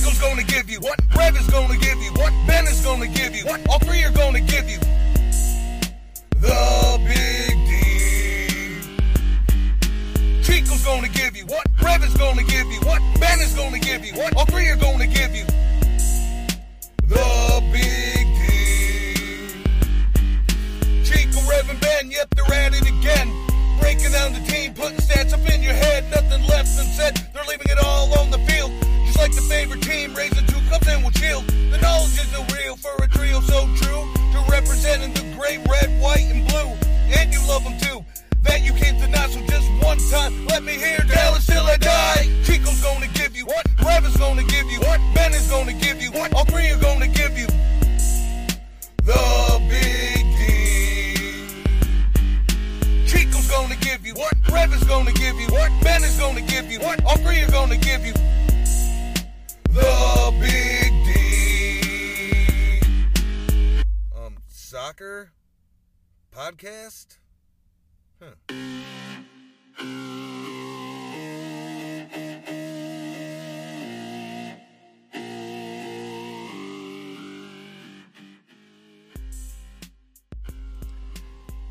Chico's gonna give you what? Rev is gonna give you what? Ben is gonna give you what? All three are gonna give you the big D. Chico's gonna give you what? Rev is gonna give you what? Ben is gonna give you what? All three are gonna give you the big D. Chico, Rev, and Ben, yep, they're at it again. Breaking down the team, putting stats up in your head. Nothing left unsaid. They're leaving it all on the field. Like the favorite team, raising two cups and we'll chill. The knowledge isn't real for a trio so true. To representing the gray, red, white, and blue. And you love them too. That you can't deny, so just one time, let me hear Dallas till I die. Chico's gonna give you what? Rev is gonna give you what? Ben is gonna give you what? All three are gonna give you the big D. Chico's gonna give you what? Rev is gonna give you what? Ben is gonna give you what? All three are gonna give you the big D. Um, soccer podcast. Huh.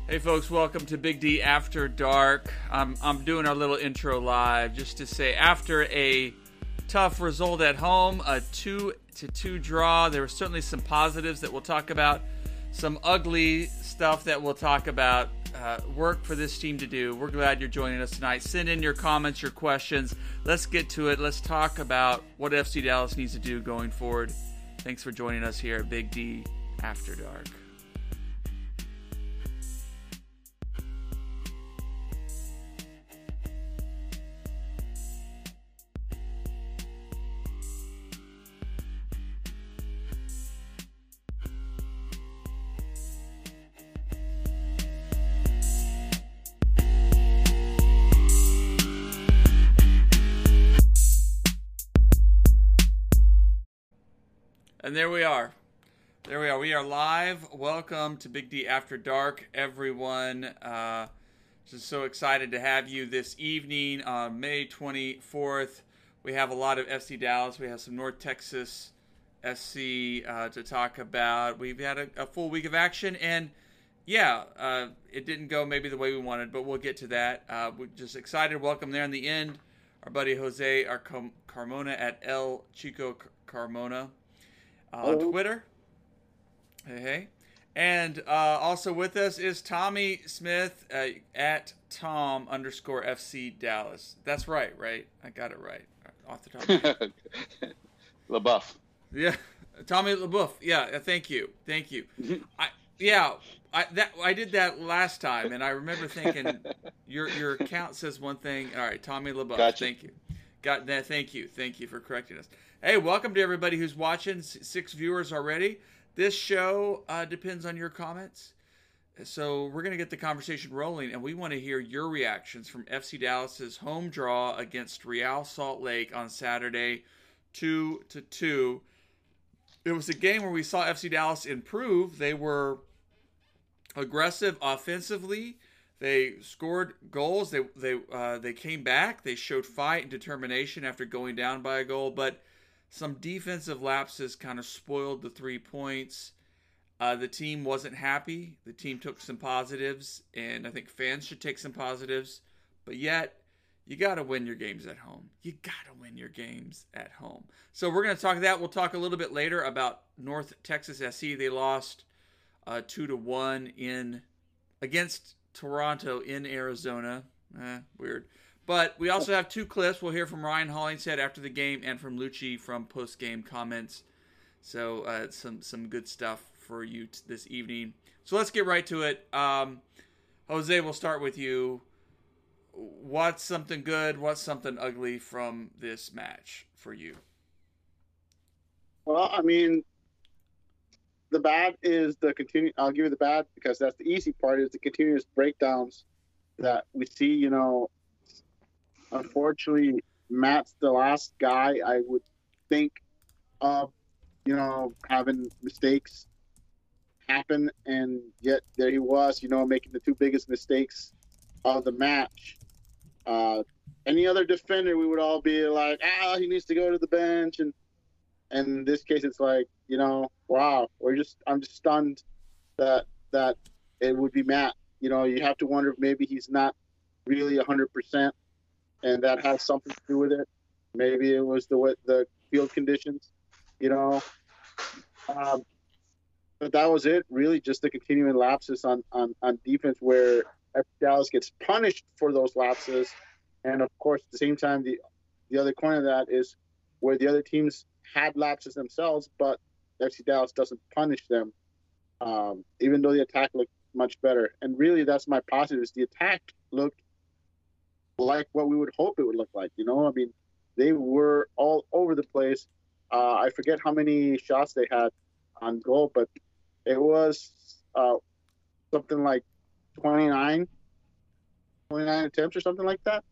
Hey folks, welcome to Big D After Dark. I'm, I'm doing our little intro live just to say after a tough result at home, a two to two draw, there were certainly some positives that we'll talk about, some ugly stuff that we'll talk about. Uh, work for this team to do. We're glad you're joining us tonight. Send in your comments, your questions. Let's get to it. Let's talk about what FC Dallas needs to do going forward. Thanks for joining us here at Big D After Dark. There we are. There we are. We are live. Welcome to Big D After Dark, everyone. Uh, just so excited to have you this evening on May 24th. We have a lot of FC Dallas. We have some North Texas SC uh, to talk about. We've had a, a, full week of action, and yeah, uh, it didn't go maybe the way we wanted, but we'll get to that. Uh, we're just excited. Welcome there in the end. Our buddy Jose our Carmona at El Chico Carmona uh, on Twitter. Hey, hey. And uh, also with us is Tommy Smith uh, at Tom underscore FC Dallas. That's right, right? I got it right off the top. LaBeouf. Yeah, Tommy LaBeouf. Yeah, thank you, thank you. I yeah, I that I did that last time, and I remember thinking your your account says one thing. All right, Tommy LaBeouf. Gotcha. Thank you. Got that. Thank you. Thank you for correcting us. Hey, welcome to everybody who's watching. Six viewers already. This show uh, depends on your comments. So we're going to get the conversation rolling, and we want to hear your reactions from FC Dallas's home draw against Real Salt Lake on Saturday, two to two. It was a game where we saw FC Dallas improve. They were aggressive offensively. They scored goals. They they uh, they came back. They showed fight and determination after going down by a goal, but some defensive lapses kind of spoiled the three points. Uh, the team wasn't happy. The team took some positives, and I think fans should take some positives. But yet, you got to win your games at home. You got to win your games at home. So we're going to talk that. We'll talk a little bit later about North Texas SC. They lost uh, two to one in against Toronto in Arizona. Eh, weird. But we also have two clips. We'll hear from Ryan Hollingshead after the game and from Luchi from post game comments. So uh, some some good stuff for you t- this evening. So let's get right to it. Um, Jose, we'll start with you. What's something good? What's something ugly from this match for you? Well, I mean, the bad is the continue. I'll give you the bad because that's the easy part. Is the continuous breakdowns that we see. You know, unfortunately, Matt's the last guy I would think of. You know, having mistakes happen, and yet there he was. You know, making the two biggest mistakes of the match. Uh, any other defender, we would all be like, ah, he needs to go to the bench and And in this case, it's like you know, wow, we're just I'm just stunned that that it would be Matt. You know, you have to wonder if maybe he's not really hundred percent, and that has something to do with it. Maybe it was the the field conditions. You know, um, but that was it. Really, just the continuing lapses on on, on defense where Dallas gets punished for those lapses, and of course, at the same time, the the other coin of that is where the other teams had lapses themselves, but FC Dallas doesn't punish them, um, even though the attack looked much better. And really, that's my positive: is the attack looked like what we would hope it would look like. You know, I mean, they were all over the place. Uh, I forget how many shots they had on goal, but it was uh, something like 29, 29 attempts or something like that.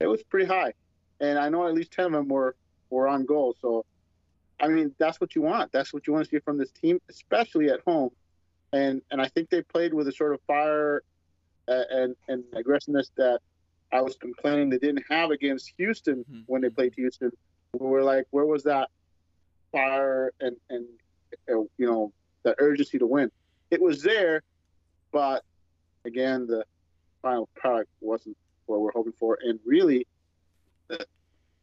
It was pretty high, and I know at least ten of them were were on goal. So, I mean, that's what you want. That's what you want to see from this team, especially at home. And and I think they played with a sort of fire uh, and and aggressiveness that I was complaining they didn't have against Houston mm-hmm. when they played Houston. We were like, where was that fire and and uh, you know the urgency to win? It was there, but again, the final product wasn't what we're hoping for. And really,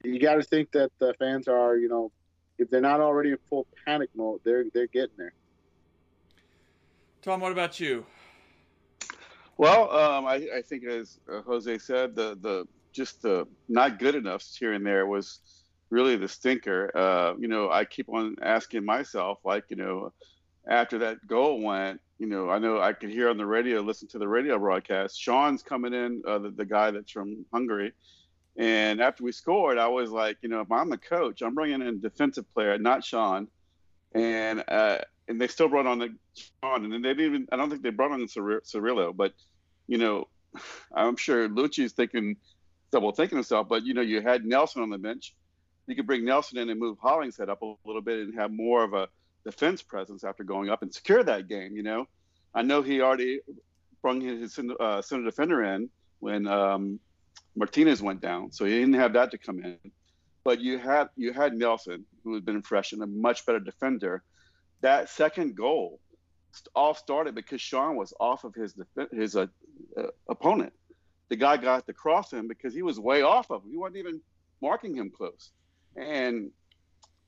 you got to think that the fans are, you know, if they're not already in full panic mode, they're they're getting there. Tom, what about you? Well, um, I, I, think as uh, Jose said, the the just the not good enough here and there was really the stinker. Uh, you know, I keep on asking myself, like, you know, after that goal went, you know, I know I could hear on the radio, listen to the radio broadcast. Sean's coming in, uh, the, the guy that's from Hungary. And after we scored, I was like, you know, if I'm the coach, I'm bringing in a defensive player, not Sean. And uh, and they still brought on the Sean, and then they didn't even. I don't think they brought on Cerrillo, but you know, I'm sure Luchi's thinking, double thinking himself. But you know, you had Nelson on the bench. You could bring Nelson in and move Hollingshead up a little bit and have more of a defense presence after going up and secure that game. You know, I know he already brought his uh, center defender in when um, Martinez went down, so he didn't have that to come in. But you had you had Nelson, who had been fresh and a much better defender. That second goal all started because Sean was off of his his uh, uh, opponent. The guy got to cross him because he was way off of him. He wasn't even marking him close. And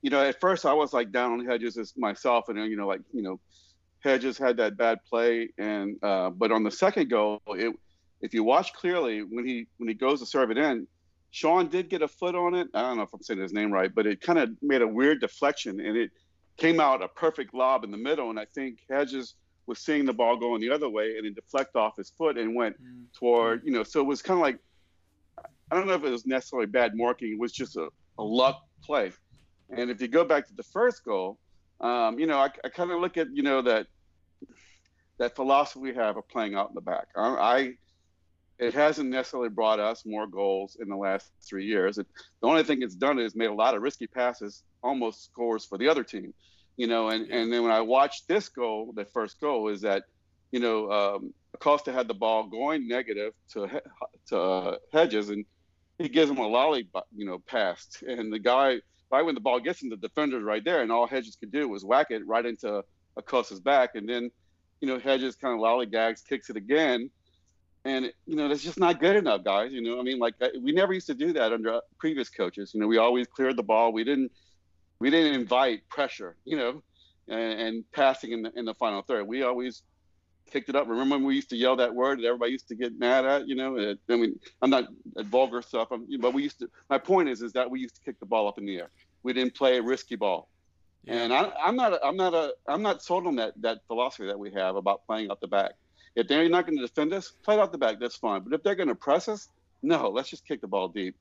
you know, at first I was like down on Hedges as myself, and you know, like you know, Hedges had that bad play, and uh, but on the second goal, it, if you watch clearly when he when he goes to serve it in, Sean did get a foot on it. I don't know if I'm saying his name right, but it kind of made a weird deflection, and it came out a perfect lob in the middle. And I think Hedges was seeing the ball going the other way, and it deflected off his foot and went mm. toward you know. So it was kind of like I don't know if it was necessarily bad marking. It was just a, a luck play. And if you go back to the first goal, um, you know, I, I kind of look at you know that that philosophy we have of playing out in the back. I, I it hasn't necessarily brought us more goals in the last three years. It, the only thing it's done is made a lot of risky passes, almost scores for the other team. You know, and, and then when I watched this goal, the first goal, is that, you know, um, Acosta had the ball going negative to to uh, Hedges, and he gives him a lolly, you know, pass, and the guy right when the ball gets in, the defender's right there, and all Hedges could do was whack it right into Acosta's back, and then, you know, Hedges kind of lollygags, kicks it again, and you know that's just not good enough, guys. You know, I mean, like uh, we never used to do that under previous coaches. You know, we always cleared the ball. We didn't, we didn't invite pressure. You know, and, and passing in the in the final third. We always kicked it up. Remember when we used to yell that word that everybody used to get mad at? You know, I mean, I'm not at vulgar stuff, I'm, but we used to. My point is, is that we used to kick the ball up in the air. We didn't play a risky ball. Yeah. And I, I'm not, I'm not a, I'm not sold on that that philosophy that we have about playing out the back. If they're not going to defend us, play out the back. That's fine. But if they're going to press us, no, let's just kick the ball deep.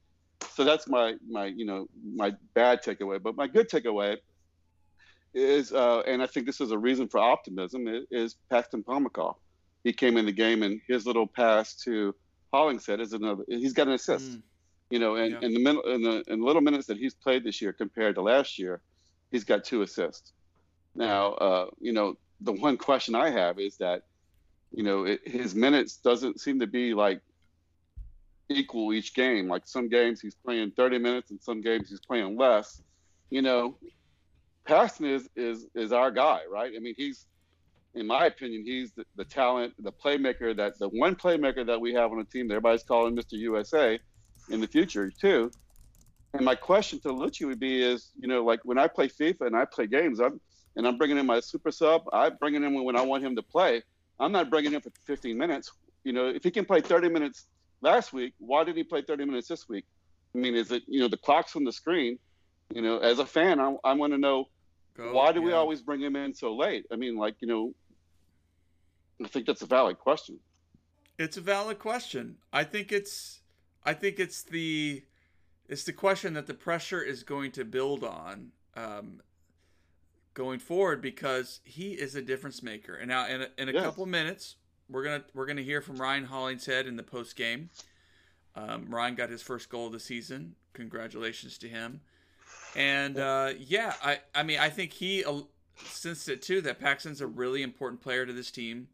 So that's my my you know my bad takeaway. But my good takeaway is, uh, and I think this is a reason for optimism, is, is Paxton Pomykal. He came in the game and his little pass to Hollingshead is another. He's got an assist. Mm. You know, and yeah. in the in the in little minutes that he's played this year compared to last year, he's got two assists. Now, uh, you know, the one question I have is that you know, it, his minutes doesn't seem to be like equal each game. Like some games he's playing 30 minutes and some games he's playing less. You know, Paxton is is is our guy, right? I mean, he's in my opinion, he's the, the talent, the playmaker that the one playmaker that we have on the team. That everybody's calling Mr. USA in the future too. And my question to Luchi would be is, you know, like when I play FIFA and I play games, I'm and I'm bringing in my super sub. I bring him when I want him to play. I'm not bringing him for 15 minutes. You know, if he can play 30 minutes last week, why did he play 30 minutes this week? I mean, is it you know the clock's on the screen? You know, as a fan, I, I want to know Go, why do yeah. we always bring him in so late? I mean, like you know, I think that's a valid question. It's a valid question. I think it's I think it's the it's the question that the pressure is going to build on um, going forward because he is a difference maker. And now in a, in a yes. couple minutes, we're gonna we're gonna hear from Ryan Hollingshead in the post game. Um, Ryan got his first goal of the season. Congratulations to him. And uh, yeah, I I mean I think he uh, sensed it too that Paxton's a really important player to this team.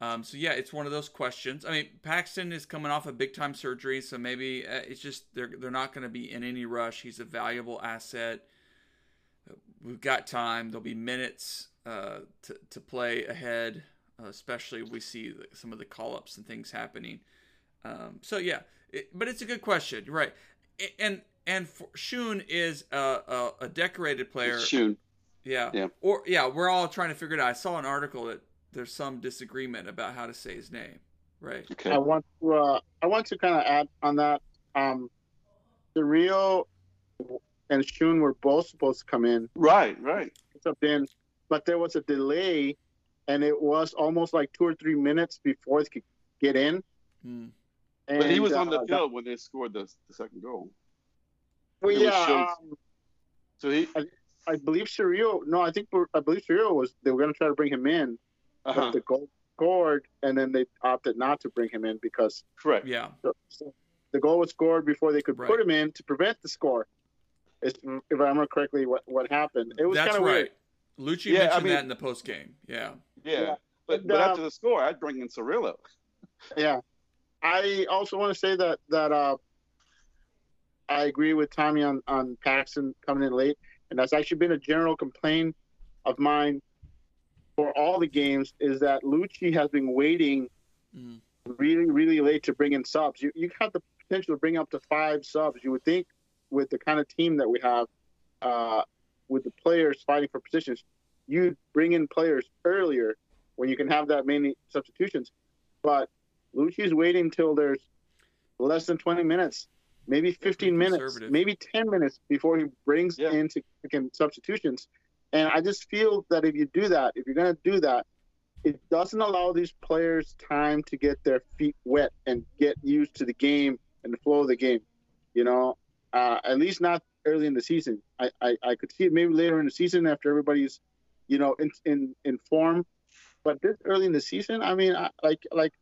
Um, so yeah, it's one of those questions. I mean, Paxton is coming off a big time surgery, so maybe uh, it's just they're they're not going to be in any rush. He's a valuable asset. We've got time. There'll be minutes uh, to to play ahead, uh, especially if we see some of the call ups and things happening. Um, so yeah, it, but it's a good question, right? And and Schön is a, a, a decorated player. Schön. Yeah. Yeah. Or yeah, we're all trying to figure it out. I saw an article that there's some disagreement about how to say his name, right? Okay. I want to uh, I want to kind of add on that. Um, Rio and Schön were both supposed to come in. Right, right. In, but there was a delay, and it was almost like two or three minutes before they could get in. Hmm. And, but he was on the uh, field that, when they scored the, the second goal. Well, yeah. Um, so he, I, I believe Cirio. No, I think I believe Cirio was. They were going to try to bring him in, uh-huh. the goal scored, and then they opted not to bring him in because correct, yeah, so the goal was scored before they could right. put him in to prevent the score. If, if I remember correctly, what what happened? It was kind of right. weird. Luchi yeah, mentioned I mean, that in the post game. Yeah. yeah, yeah. But, and, but uh, after the score, I'd bring in Cerrillo. yeah, I also want to say that that uh, I agree with Tommy on on Paxton coming in late, and that's actually been a general complaint of mine for all the games is that Luchi has been waiting mm. really, really late to bring in subs. You you have the potential to bring up to five subs. You would think with the kind of team that we have, uh, with the players fighting for positions, you bring in players earlier when you can have that many substitutions. But Luchi's waiting until there's less than 20 minutes, maybe 15 minutes, maybe 10 minutes before he brings yeah. in substitutions. And I just feel that if you do that, if you're going to do that, it doesn't allow these players time to get their feet wet and get used to the game and the flow of the game. You know, uh, at least not early in the season. I, I, I, could see it maybe later in the season after everybody's, you know, in in, in form. But this early in the season, I mean, I, like like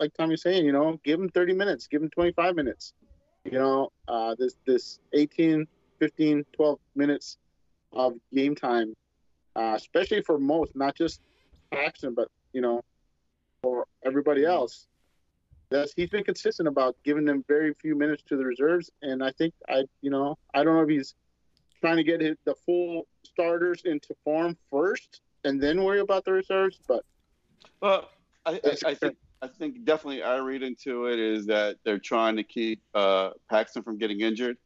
like Tommy's saying, you know, give them 30 minutes, give them 25 minutes. You know, uh, this this 18, 15, 12 minutes of game time uh, especially for most, not just Paxton, but you know, for everybody else. That's he's been consistent about giving them very few minutes to the reserves, and I think I, you know, I don't know if he's trying to get his, the full starters into form first and then worry about the reserves, but. Well, I, I, I think I think definitely I read into it is that they're trying to keep uh, Paxton from getting injured.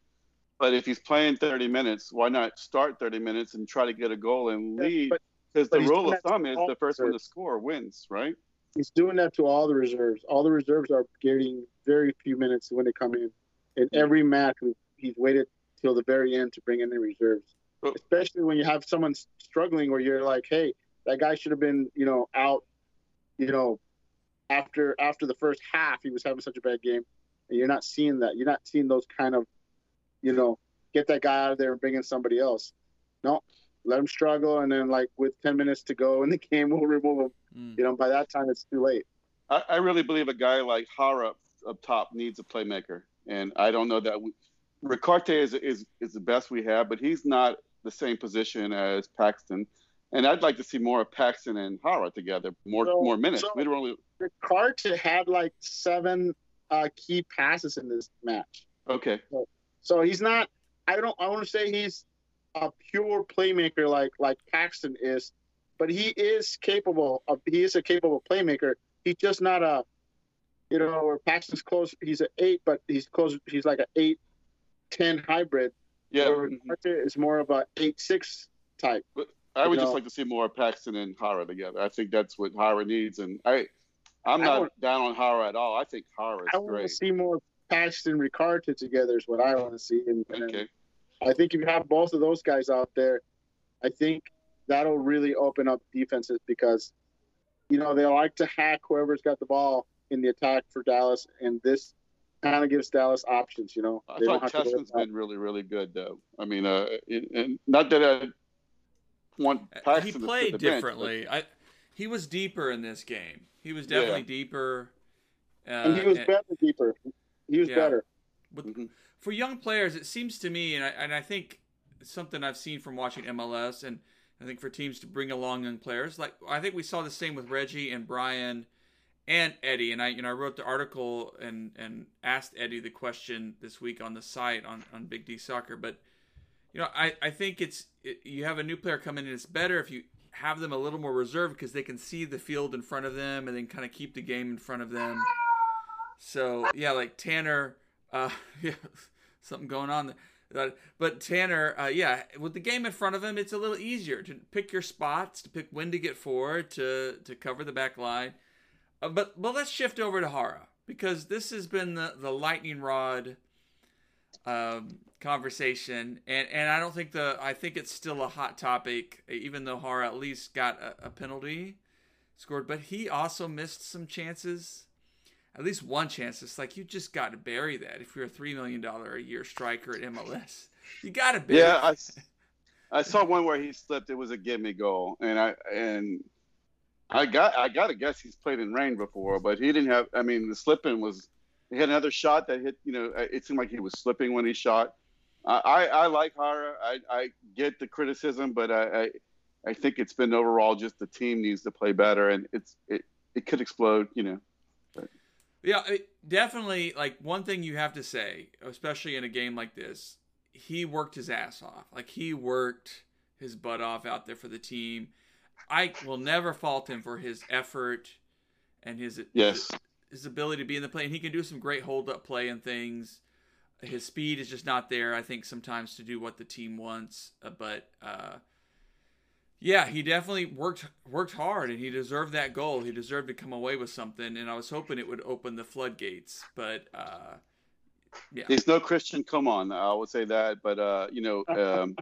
But if he's playing 30 minutes, why not start 30 minutes and try to get a goal and lead? Because the rule of thumb is the first one to score wins, right? He's doing that to all the reserves. All the reserves are getting very few minutes when they come in. In every match, he's waited till the very end to bring in the reserves. Oh. Especially when you have someone struggling, where you're like, "Hey, that guy should have been, you know, out, you know, after after the first half, he was having such a bad game." And you're not seeing that. You're not seeing those kind of you know, get that guy out of there and bring in somebody else. No, let him struggle, and then like with 10 minutes to go in the game, we'll remove him. Mm. You know, by that time it's too late. I, I, really believe a guy like Jara up, up top needs a playmaker, and I don't know that we, Ricaurte is, is is the best we have, but he's not the same position as Paxton. And I'd like to see more of Paxton and Jara together, more so, more minutes. So Literally. Ricaurte had like seven uh, key passes in this match. Okay. So, so he's not. I don't. I want to say he's a pure playmaker like like Paxton is, but he is capable of he is a capable playmaker. He's just not a you know, where Paxton's close he's an eight, but he's close he's like an eight ten hybrid. Yeah, Where is more of a eight six type. But I would you just like to see more Paxton and Jara together. I think that's what Jara needs, and I, I'm not down on Jara at all. I think Jara is I want to see more Paxton Ricardo together is what I want to see. And, and Okay. I think if you have both of those guys out there, I think that'll really open up defenses because, you know, they like to hack whoever's got the ball in the attack for Dallas, and this kind of gives Dallas options. You know, I They thought don't have to worry Tessmann's about- been really, really good, though. I mean, uh, it- and not that I want Paxton he played sit the bench, differently. I he was deeper in this game. He was Yeah. definitely deeper. Uh, and he was and- better deeper. He was Yeah. better. but- Mhm. for young players, it seems to me, and I, and I think something I've seen from watching MLS, and I think for teams to bring along young players, like I think we saw the same with Reggie and Brian and Eddie, and I you know I wrote the article and and asked Eddie the question this week on the site on on Big D Soccer, but you know I I think it's it, you have a new player come in, and it's better if you have them a little more reserved because they can see the field in front of them and then kind of keep the game in front of them. So yeah, like Tanner, uh, yeah, something going on there. Uh, but Tanner, uh, yeah, with the game in front of him, it's a little easier to pick your spots, to pick when to get forward, to to cover the back line. Uh, but but let's shift over to Jara because this has been the the lightning rod um, conversation, and and I don't think the I think it's still a hot topic, even though Jara at least got a, a penalty scored, but he also missed some chances at least one chance. It's like you just got to bury that if you're a three million dollar a year striker at MLS. You got to bury. Yeah, I, I saw one where he slipped. It was a gimme goal, and I and I got I got to guess he's played in rain before, but he didn't have. I mean, the slipping was. He had another shot that hit. You know, uh, it seemed like he was slipping when he shot. I I, I like Jara. I I get the criticism, but I, I I think it's been overall just the team needs to play better, and it's it it could explode. You know. Yeah, it, definitely. Like one thing you have to say, especially in a game like this, he worked his ass off. Like he worked his butt off out there for the team. I will never fault him for his effort and his Yes. his ability to be in the play, and he can do some great hold up play and things. His speed is just not there. I think sometimes to do what the team wants, uh, but uh, yeah, he definitely worked worked hard, and he deserved that goal. He deserved to come away with something, and I was hoping it would open the floodgates. But uh, yeah, He's no Christian. Come on, I would say that. But uh, you know, um,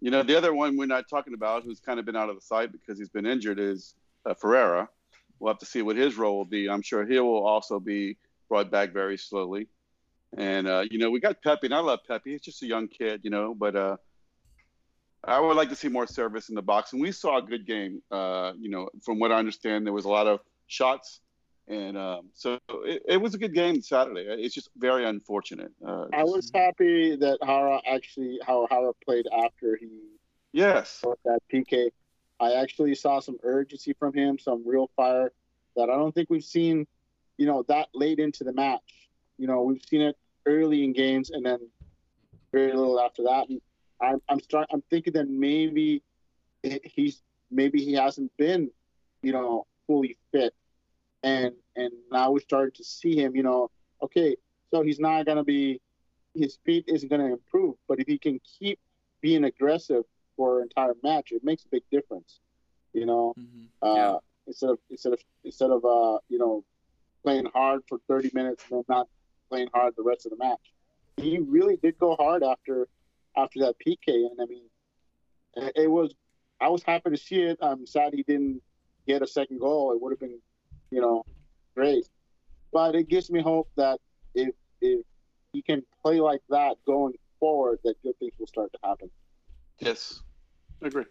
you know, the other one we're not talking about, who's kind of been out of the sight because he's been injured, is uh, Ferreira. We'll have to see what his role will be. I'm sure he will also be brought back very slowly. And uh, you know, we got Pepi, and I love Pepi. He's just a young kid, you know, but uh, I would like to see more service in the box. And we saw a good game. Uh, you know, from what I understand, there was a lot of shots. And um, so it, it was a good game Saturday. It's just very unfortunate. Uh, I was happy that Jara actually how Jara played after he yes, that PK. I actually saw some urgency from him, some real fire that I don't think we've seen, you know, that late into the match. You know, we've seen it early in games and then very little after that. And I'm I'm start I'm thinking that maybe he's maybe he hasn't been, you know, fully fit, and and now we're starting to see him. You know, okay, so he's not gonna be, his speed isn't gonna improve, but if he can keep being aggressive for an entire match, it makes a big difference. You know, hmm uh, Yeah. instead of instead of instead of uh, you know playing hard for 30 minutes and then not playing hard the rest of the match. He really did go hard after after that PK, and I mean, it, it was I was happy to see it. I'm sad he didn't get a second goal. It would have been, you know, great. But it gives me hope that if if he can play like that going forward, that good things will start to happen. yes, I agree.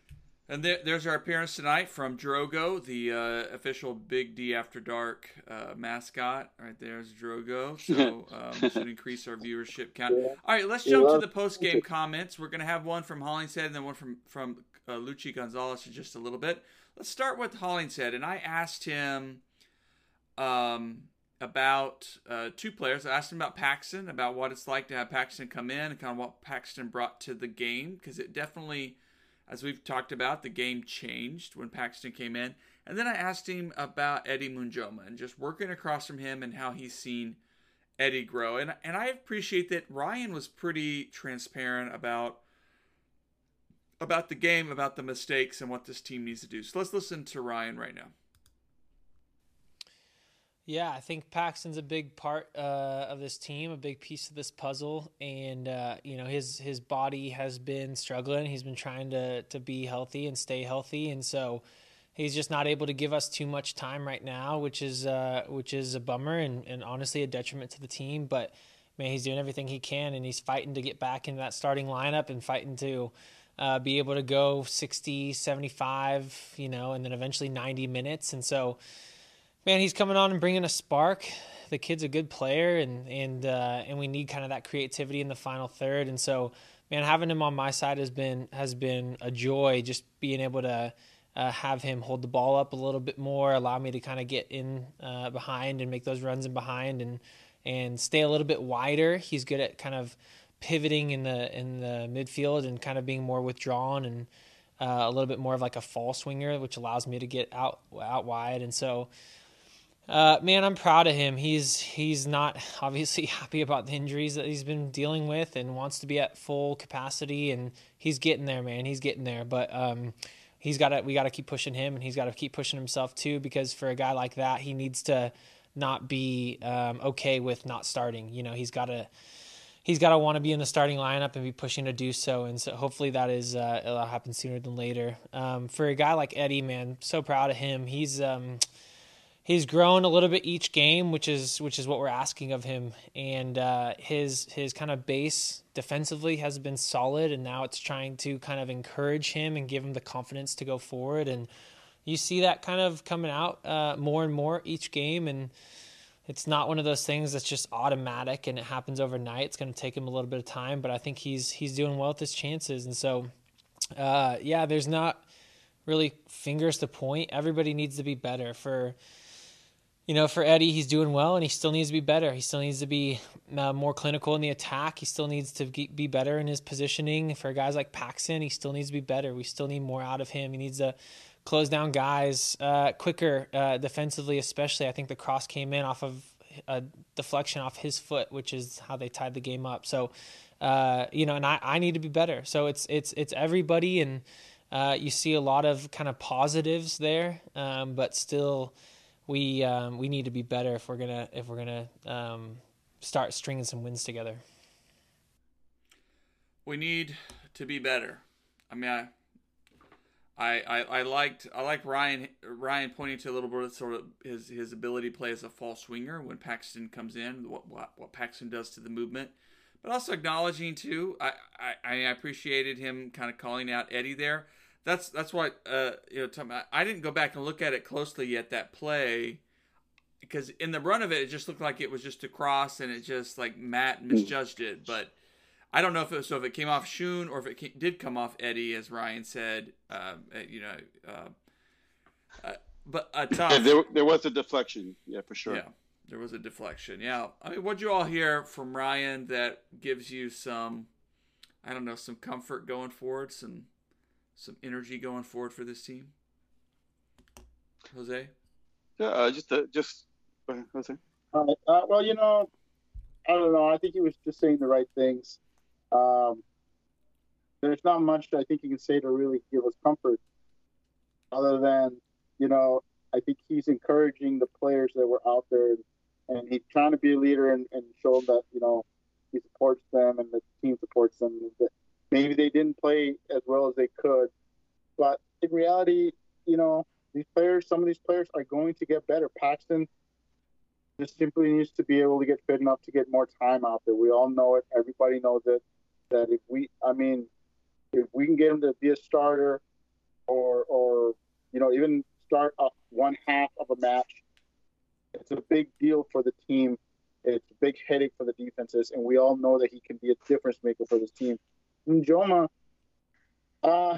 And there, there's our appearance tonight from Drogo, the uh, official Big D After Dark uh, mascot. Right there's Drogo. So um, should increase our viewership count. Yeah. All right, let's Yeah. jump to the post game comments. We're gonna have one from Hollingshead and then one from from uh, Luchi Gonzalez in just a little bit. Let's start with Hollingshead, and I asked him, um, about uh, two players. I asked him about Paxton, about what it's like to have Paxton come in, and kind of what Paxton brought to the game, because it definitely, as we've talked about, the game changed when Paxton came in. And then I asked him about Eddie Munjoma and just working across from him and how he's seen Eddie grow. And and I appreciate that Ryan was pretty transparent about about the game, about the mistakes, and what this team needs to do. So let's listen to Ryan right now. Yeah, I think Paxton's a big part uh, of this team, a big piece of this puzzle, and uh, you know his his body has been struggling. He's been trying to to be healthy and stay healthy, and so he's just not able to give us too much time right now, which is uh, which is a bummer and, and honestly a detriment to the team. But man, he's doing everything he can, and he's fighting to get back into that starting lineup and fighting to uh, be able to go 60, 75, you know, and then eventually 90 minutes, and so man, he's coming on and bringing a spark. The kid's a good player, and and uh, and we need kind of that creativity in the final third. And so, man, having him on my side has been has been a joy. Just being able to uh, have him hold the ball up a little bit more, allow me to kind of get in uh, behind and make those runs in behind, and and stay a little bit wider. He's good at kind of pivoting in the in the midfield and kind of being more withdrawn and. Uh, a little bit more of like a false winger, which allows me to get out out wide, and so uh, man, I'm proud of him. He's he's not obviously happy about the injuries that he's been dealing with, and wants to be at full capacity. And he's getting there, man. He's getting there. But um, he's got to we got to keep pushing him, and he's got to keep pushing himself too. Because for a guy like that, he needs to not be um, okay with not starting. You know, he's got to he's got to want to be in the starting lineup and be pushing to do so. And so hopefully that is uh, it'll happen sooner than later. Um, for a guy like Eddie, man, so proud of him. He's um, he's grown a little bit each game, which is which is what we're asking of him. And uh, his his kind of base defensively has been solid, and now it's trying to kind of encourage him and give him the confidence to go forward. And you see that kind of coming out uh, more and more each game, and it's not one of those things that's just automatic and it happens overnight. It's going to take him a little bit of time, but I think he's he's doing well with his chances. And so, uh, yeah, there's not really fingers to point. Everybody needs to be better for you know, for Eddie, he's doing well, and he still needs to be better. He still needs to be uh, more clinical in the attack. He still needs to be better in his positioning. For guys like Paxton, he still needs to be better. We still need more out of him. He needs to close down guys uh, quicker uh, defensively, especially. I think the cross came in off of a deflection off his foot, which is how they tied the game up. So, uh, you know, and I, I need to be better. So it's it's it's everybody, and uh, you see a lot of kind of positives there, um, but still we um, we need to be better if we're gonna if we're gonna um, start stringing some wins together. We need to be better. I mean, I, I, I, liked I like Ryan Ryan pointing to a little bit of sort of his his ability to play as a false winger when Paxton comes in, what what, what Paxton does to the movement, but also acknowledging too. I, I I appreciated him kind of calling out Eddie there that's that's why uh, you know Tom, I didn't go back and look at it closely yet that play because in the run of it it just looked like it was just a cross and it just like Matt hmm. misjudged it. But I don't know if it was, so if it came off Schön or if it came, did come off Eddie as Ryan said uh, you know uh, uh but a tough yeah, there, there was a deflection. Yeah for sure. Yeah there was a deflection. Yeah I mean what'd you all hear from Ryan that gives you some I don't know some comfort going forward some some energy going forward for this team? Jose? Yeah, uh, just uh, just Jose. Uh, uh, well, you know, I don't know. I think he was just saying the right things. Um, there's not much I think you can say to really give us comfort, other than you know, I think he's encouraging the players that were out there, and he's trying to be a leader and, and show that you know he supports them and the team supports them. That maybe they didn't play as well as they could. But in reality, you know, these players, some of these players are going to get better. Paxton just simply needs to be able to get fit enough to get more time out there. We all know it. Everybody knows it. That if we, I mean, if we can get him to be a starter, or or you know even start up one half of a match, it's a big deal for the team. It's a big headache for the defenses, and we all know that he can be a difference maker for this team. Munjoma, uh,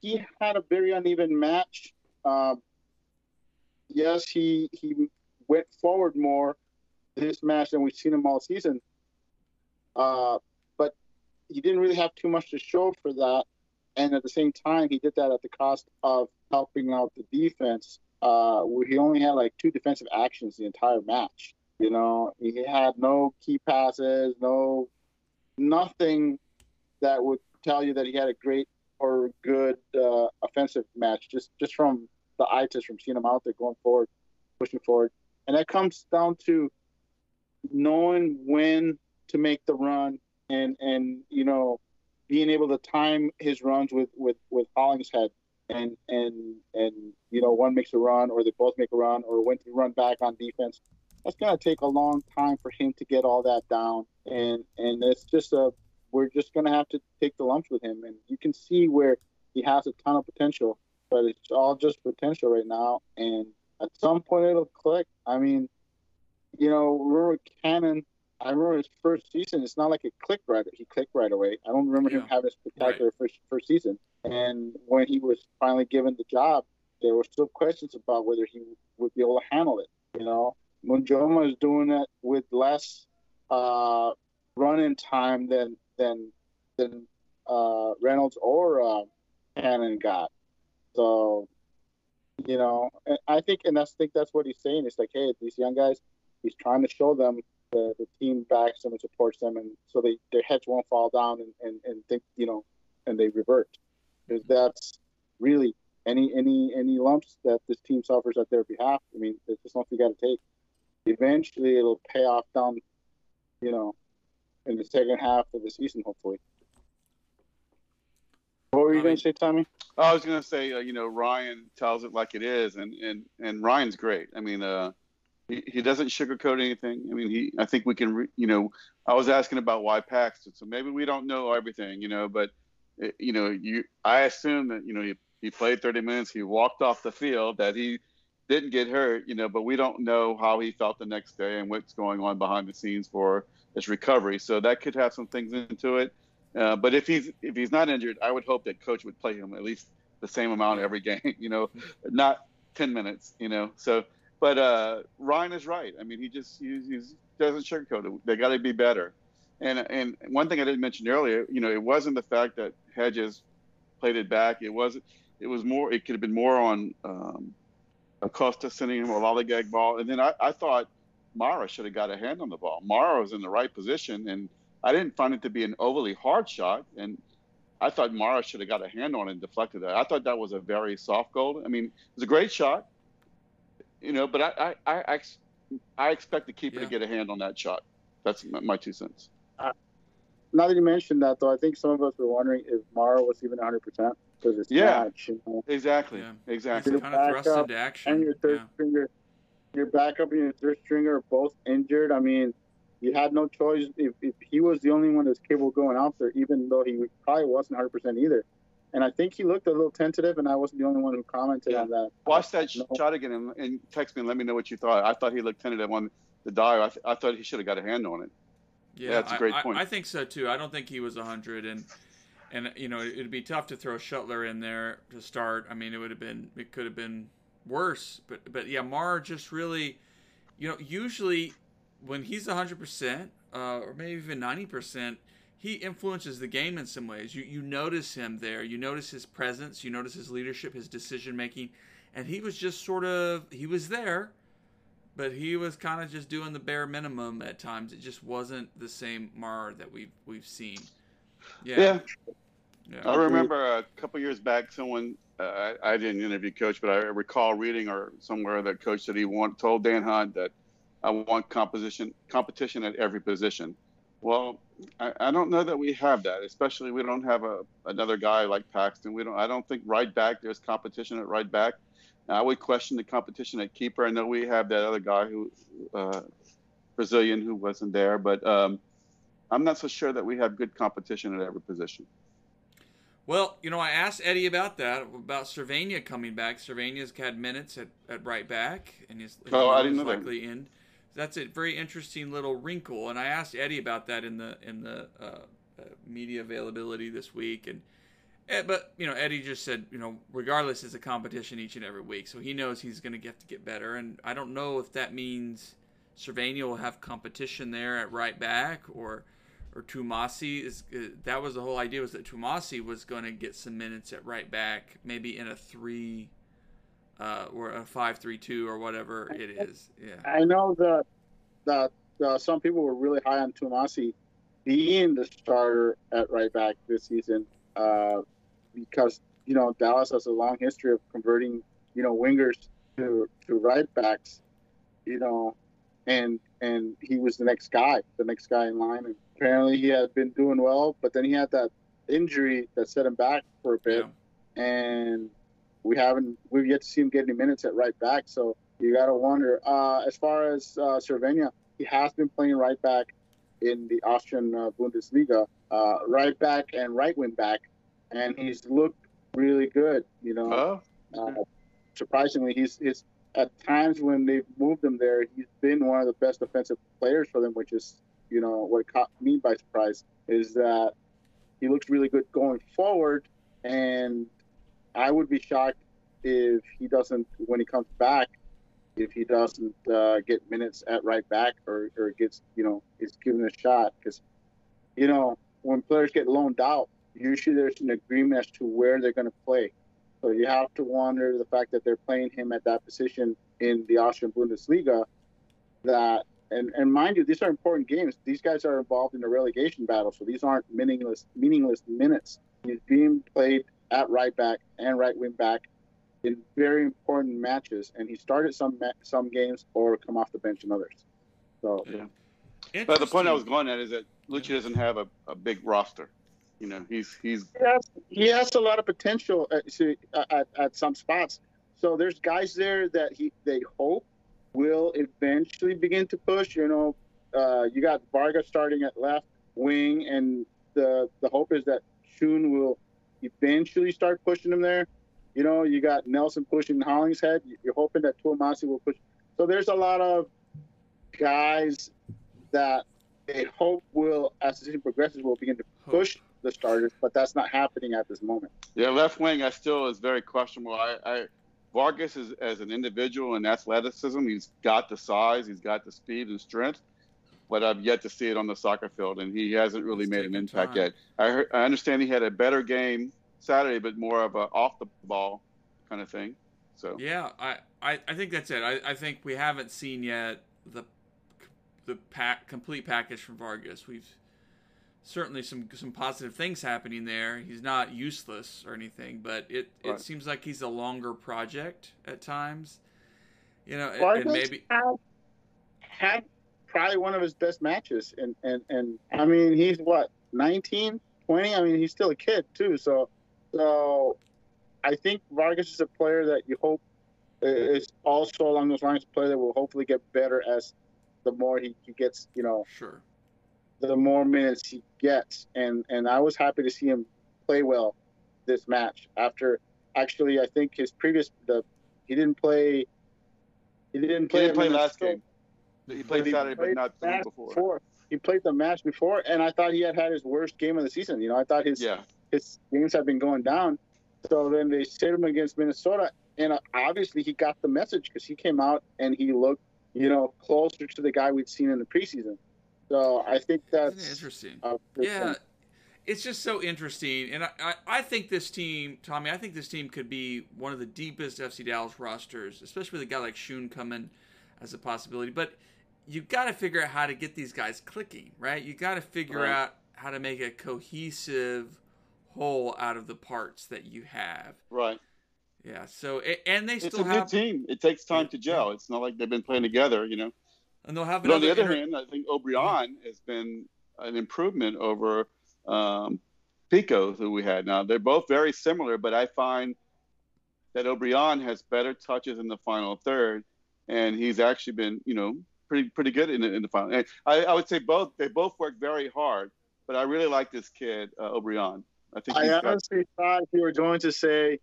he had a very uneven match. Uh, yes, he he went forward more this match than we've seen him all season. Uh, but he didn't really have too much to show for that. And at the same time, he did that at the cost of helping out the defense. Uh, where he only had like two defensive actions the entire match. You know, he had no key passes, no nothing that would tell you that he had a great or good uh, offensive match. Just just from the eye test from seeing him out there going forward, pushing forward, and that comes down to knowing when to make the run and and you know being able to time his runs with with with Hollingshead and and and you know one makes a run or they both make a run or when to run back on defense that's going to take a long time for him to get all that down and and it's just a we're just going to have to take the lumps with him and you can see where he has a ton of potential but it's all just potential right now and at some point it'll click i mean you know remember cannon I remember his first season. It's not like it clicked right. He clicked right away. I don't remember Yeah. him having a spectacular Right. first first season. And when he was finally given the job, there were still questions about whether he would be able to handle it. You know, Munjoma is doing that with less uh, run-in time than than than uh, Reynolds or uh, Cannon got. So, you know, and I think, and that's I think that's what he's saying. It's like, hey, these young guys, he's trying to show them the, the team backs them and supports them, and so they their heads won't fall down and, and, and think you know, and they revert. Because that's really any any any lumps that this team suffers at their behalf. I mean, it's just something you got to take. Eventually, it'll pay off down, you know, in the second half of the season, hopefully. What were you going to say, Tommy? I was gonna say, uh, you know, Ryan tells it like it is, and and and Ryan's great. I mean, uh, he, he doesn't sugarcoat anything. I mean, he. I think we can, re, you know, I was asking about why Paxton, so maybe we don't know everything, you know, but uh, you know, you. I assume that you know he, he played 30 minutes, he walked off the field, that he didn't get hurt, you know, but we don't know how he felt the next day and what's going on behind the scenes for his recovery. So that could have some things into it. Uh, but if he's if he's not injured, I would hope that coach would play him at least the same amount every game. You know, not 10 minutes. You know, so but uh, Ryan is right. I mean, he just he, he's, doesn't sugarcoat it. They got to be better. And and one thing I didn't mention earlier, you know, it wasn't the fact that Hedges played it back. It wasn't. It was more. It could have been more on um, Acosta sending him a lollygag ball. And then I, I thought Maurer should have got a hand on the ball. Maurer was in the right position, and I didn't find it to be an overly hard shot. And I thought Maurer should have got a hand on it and deflected it. I thought that was a very soft goal. I mean, it was a great shot, you know, but I I, I, I, ex- I expect the keeper Yeah. to get a hand on that shot. That's my, my two cents. Uh, now that you mentioned that, though, I think some of us were wondering if Maurer was even 100% because it's Yeah. match, you know. Exactly. Yeah. Exactly. He's kind of thrust into action. and your third yeah. stringer, your backup and your third stringer are both injured. I mean, you had no choice. If, if he was the only one that's capable of going out there, even though he probably wasn't 100% either. And I think he looked a little tentative, and I wasn't the only one who commented Yeah. on that. Watch that No. shot again and, and text me and let me know what you thought. I thought he looked tentative on the dive. I, th- I thought he should have got a hand on it. Yeah, Yeah, it's a great I, I- point. I, think so too. I don't think he was hundred, and and you know it'd be tough to throw Shuttler in there to start. I mean, it would have been it could have been worse, but but yeah, Mar just really, you know, usually when he's hundred percent uh, or maybe even ninety percent. He influences the game in some ways. You you notice him there. You notice his presence. You notice his leadership, his decision making, and he was just sort of he was there, but he was kind of just doing the bare minimum at times. It just wasn't the same Mar that we've we've seen. Yeah, Yeah. yeah. I remember a couple years back, someone uh, I, I didn't interview Coach, but I recall reading or somewhere that Coach said he want, told Dan Hunt that I want composition competition at every position. Well, I, I don't know that we have that, especially we don't have a another guy like Paxton. We don't. I don't think right back there's competition at right back. I would question the competition at keeper. I know we have that other guy who uh, Brazilian who wasn't there, but um, I'm not so sure that we have good competition at every position. Well, you know, I asked Eddie about that, about Servania coming back. Servania's had minutes at, at right back, and he's, Oh, I didn't know that. likely in. That's a very interesting little wrinkle, and I asked Eddie about that in the in the uh, uh, media availability this week, and Eh, But you know, Eddie just said, you know, regardless, it's a competition each and every week, so he knows he's going to get to get better. And I don't know if that means Servania will have competition there at right back, or or Tumasi is. Uh, that was the whole idea was that Tumasi was going to get some minutes at right back, maybe in a three, uh, or a five-three-two or whatever it is. Yeah. I know that that uh, some people were really high on Tumasi being the starter at right back this season uh, because you know Dallas has a long history of converting you know wingers to to right backs, you know, and and he was the next guy, the next guy in line, and apparently he had been doing well, but then he had that injury that set him back for a bit, and we haven't we've yet to see him get any minutes at right back, so you got to wonder. Uh, as far as uh, Servania, he has been playing right back in the Austrian uh, Bundesliga, uh, right back and right wing back, and he's looked really good. You know, Oh, uh, surprisingly, he's, he's at times when they've moved him there, he's been one of the best defensive players for them, which is you know what caught me by surprise is that he looks really good going forward, and I would be shocked if he doesn't when he comes back if he doesn't uh, get minutes at right back or, or gets, you know, is given a shot. Because, you know, when players get loaned out, usually there's an agreement as to where they're going to play. So you have to wonder the fact that they're playing him at that position in the Austrian Bundesliga. That and, and mind you, these are important games. These guys are involved in a relegation battle, so these aren't meaningless meaningless minutes. He's being played at right back and right wing back in very important matches, and he started some some games or come off the bench in others. So yeah. But the point I was going at is that Luchi doesn't have a, a big roster. You know, he's he's he has, he has a lot of potential at, see, uh, at, at some spots. So there's guys there that he they hope will eventually begin to push. You know, uh, you got Vargas starting at left wing, and the the hope is that Schön will eventually start pushing him there. You know, you got Nelson pushing Hollingshead. You're hoping that Tuamasi will push. So there's a lot of guys that they hope will, as the season progresses, will begin to push the starters, but that's not happening at this moment. yeah left wing. I still is very questionable. I, I Vargas is as an individual and athleticism, he's got the size, he's got the speed and strength, but I've yet to see it on the soccer field, and he hasn't really It's made an impact time. yet. I heard, I understand he had a better game Saturday, but more of a off the ball kind of thing. So Yeah, I, I, I think that's it. I, I think we haven't seen yet the the pack, complete package from Vargas. We've certainly some some positive things happening there. He's not useless or anything, but it, it seems like he's a longer project at times. You know, and- Vargas and maybe had, had probably one of his best matches, and and and I mean he's what 19, 20. I mean he's still a kid too. So so I think Vargas is a player that you hope is also along those lines, a player that will hopefully get better as the more he, he gets, you know, sure. The more minutes he gets. And and I was happy to see him play well this match. After actually, I think his previous the he didn't play. He didn't he play, didn't play last Minnesota, game. He played he Saturday, but played not the the match before. He played the match before, and I thought he had had his worst game of the season. You know, I thought his Yeah, his games have been going down. So then they sit him against Minnesota, and uh, obviously he got the message because he came out and he looked, you know, closer to the guy we'd seen in the preseason. So I think that's interesting? Yeah, it's just so interesting, and I, I, I think this team, Tommy, I think this team could be one of the deepest FC Dallas rosters, especially with a guy like Schön coming as a possibility. But you got to figure out how to get these guys clicking, right? You got to figure Right. out how to make a cohesive whole out of the parts that you have. right. Yeah. So and they still It's a have, good team. It takes time to gel. It's not like they've been playing together, you know. And they'll have. But on the other inter- hand, I think Obrian has been an improvement over um, Picault, who we had. Now they're both very similar, but I find that Obrian has better touches in the final third, and he's actually been, you know, pretty pretty good in the, in the final. And I, I would say both they both work very hard, but I really like this kid uh, Obrian. I think he's I got, honestly thought you were going to say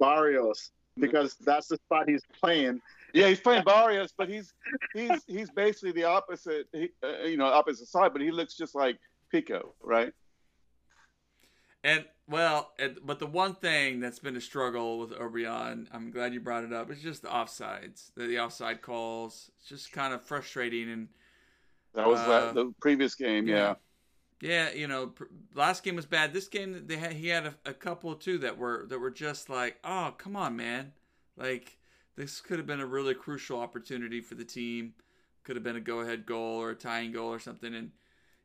Barrios because that's the spot he's playing. Yeah, he's playing Barrios, but he's he's he's basically the opposite, he, uh, you know, opposite side. But he looks just like Picault, right? And Well, but the one thing that's been a struggle with Obrian, I'm glad you brought it up, It's just the offsides, the, the offside calls. It's just kind of frustrating. And that was uh, the previous game, yeah. yeah. you know, last game was bad. This game, they had, he had a, a couple too that were that were just like, oh, come on, man, like this could have been a really crucial opportunity for the team. Could have been a go-ahead goal or a tying goal or something, and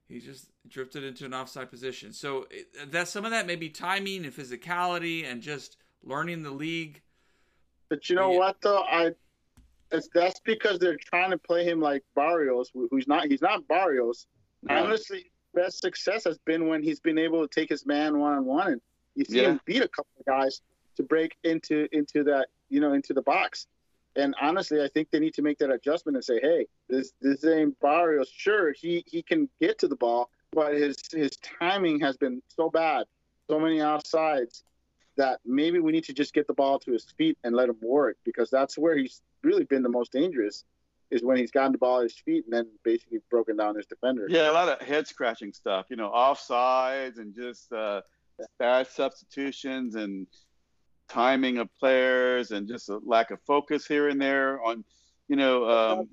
he just drifted into an offside position. So that some of that may be timing and physicality and just learning the league. But you know yeah. what though, I it's, that's because they're trying to play him like Barrios, who's not. He's not Barrios. No. Honestly, best success has been when he's been able to take his man one on one, and you see yeah. him beat a couple of guys to break into into that you know into the box. And honestly, I think they need to make that adjustment and say, hey, this this ain't Barrios. Sure, he he can get to the ball, but his his timing has been so bad, so many offsides that maybe we need to just get the ball to his feet and let him work because that's where he's really been the most dangerous is when he's gotten the ball at his feet and then basically broken down his defender. Yeah, a lot of head scratching stuff, you know, offsides and just uh, bad substitutions and timing of players and just a lack of focus here and there on, you know, um,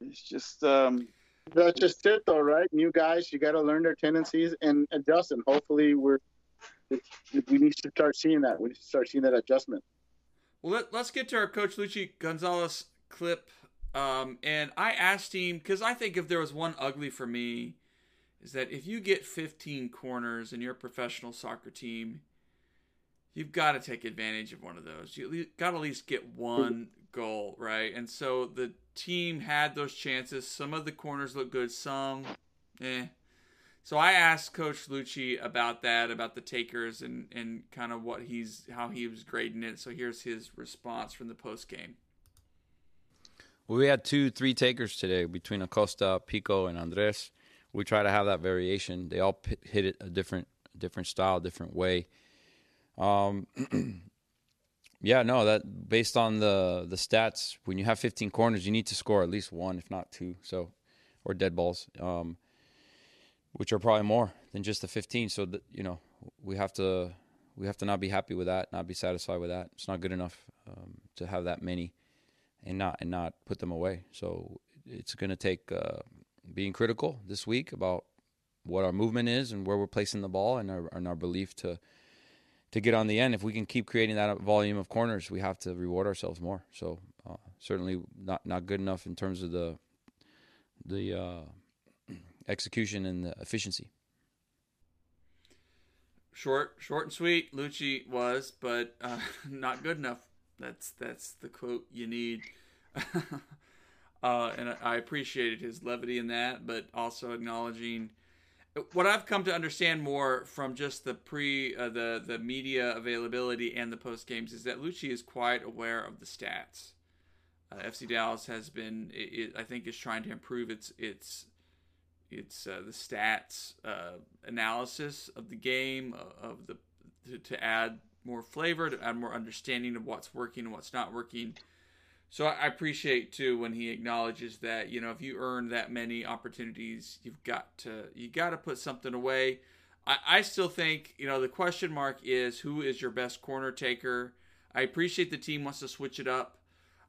it's just. Um, That's just it, though, right? New guys, you got to learn their tendencies and adjust, and hopefully, we're we need to start seeing that. We need to start seeing that adjustment. Well, let, us get to our coach Luchi Gonzalez clip. Um, and I asked him because I think if there was one ugly for me, is that if you get 15 corners in your professional soccer team, you've got to take advantage of one of those. You got to at least get one goal, right? And so the team had those chances. Some of the corners look good, some, eh. So I asked Coach Luchi about that, about the takers, and and kind of what he's how he was grading it. So here's his response from the post game. Well, we had two, three takers today between Acosta, Pico, and Andres. We try to have that variation. They all hit it a different, different style, different way. Um, yeah, no, that based on the the stats, when you have 15 corners, you need to score at least one, if not two. So, or dead balls, um, which are probably more than just the 15. So that you know, we have to we have to not be happy with that, not be satisfied with that. It's not good enough um, to have that many, and not and not put them away. So it's going to take uh, being critical this week about what our movement is and where we're placing the ball and our, and our belief to to get on the end. If we can keep creating that volume of corners, we have to reward ourselves more. So uh, certainly not not good enough in terms of the the uh, execution and the efficiency. Short, short and sweet. Luchi was, but uh, not good enough. That's that's the quote you need. uh, and I appreciated his levity in that, but also acknowledging what I've come to understand more from just the pre uh, the the media availability and the post games is that Luchi is quite aware of the stats. Uh, FC Dallas has been, it, it, I think, is trying to improve its its its uh, the stats uh, analysis of the game uh, of the to, to, add more flavor, to add more understanding of what's working and what's not working. So I appreciate too when he acknowledges that you know if you earn that many opportunities, you've got to you got to put something away. I, I still think you know the question mark is who is your best corner taker. I appreciate the team wants to switch it up.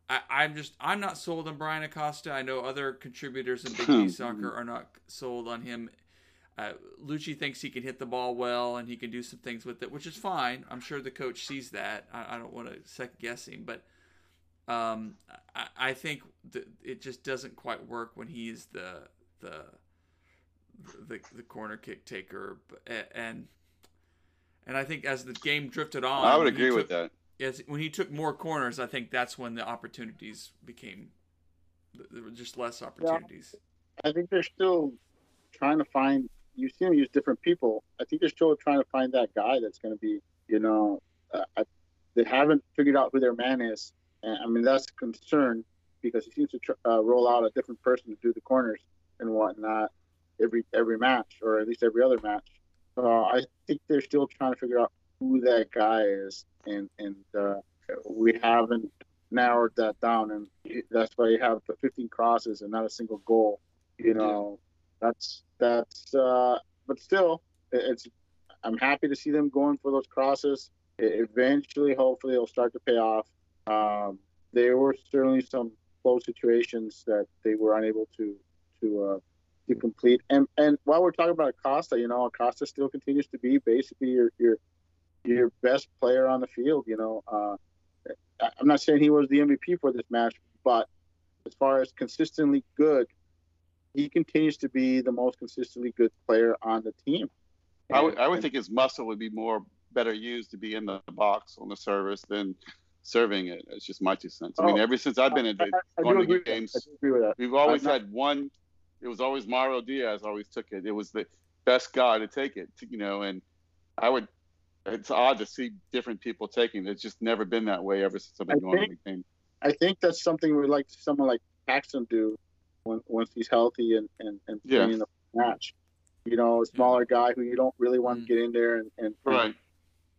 I, am just I'm not sold on Bryan Acosta. I know other contributors in Big D Soccer are not sold on him. Uh, Luchi thinks he can hit the ball well and he can do some things with it, which is fine. I'm sure the coach sees that. I, I don't want to second guess him, but um, I, I think it just doesn't quite work when he's the the the, the corner kick taker, and and I think as the game drifted on, I would agree took, with that. As when he took more corners, I think that's when the opportunities became there were just less opportunities. Yeah, I think they're still trying to find. You see them use different people. I think they're still trying to find that guy that's going to be, you know, uh, I, they haven't figured out who their man is and I mean, that's a concern because he seems to tr- uh, roll out a different person to do the corners and whatnot every every match, or at least every other match. So I think they're still trying to figure out who that guy is, and and uh, we haven't narrowed that down, and that's why you have the 15 crosses and not a single goal. You know, that's that's. Uh, but still, it's I'm happy to see them going for those crosses. It, eventually, hopefully, it'll start to pay off. Um, there were certainly some close situations that they were unable to to uh, to complete. And and while we're talking about Acosta, you know, Acosta still continues to be basically your your your best player on the field. You know, uh, I'm not saying he was the MVP for this match, but as far as consistently good, he continues to be the most consistently good player on the team. I would, I would think his muscle would be more better used to be in the box on the service than serving it. It's just my two cents. I mean, Oh, ever since I've been in the, I, I going do to agree with that. games, I do agree with that. we've always not- had one. It was always Mauro Diaz always took it. It was the best guy to take it, you know. And I would. It's odd to see different people taking it. It's just never been that way ever since I've been I going think- to the game. I think that's something we'd like someone like Paxton do when, once he's healthy and, and, and Yeah. playing the match. You know, a smaller guy who you don't really want Mm. to get in there and, and, and Right.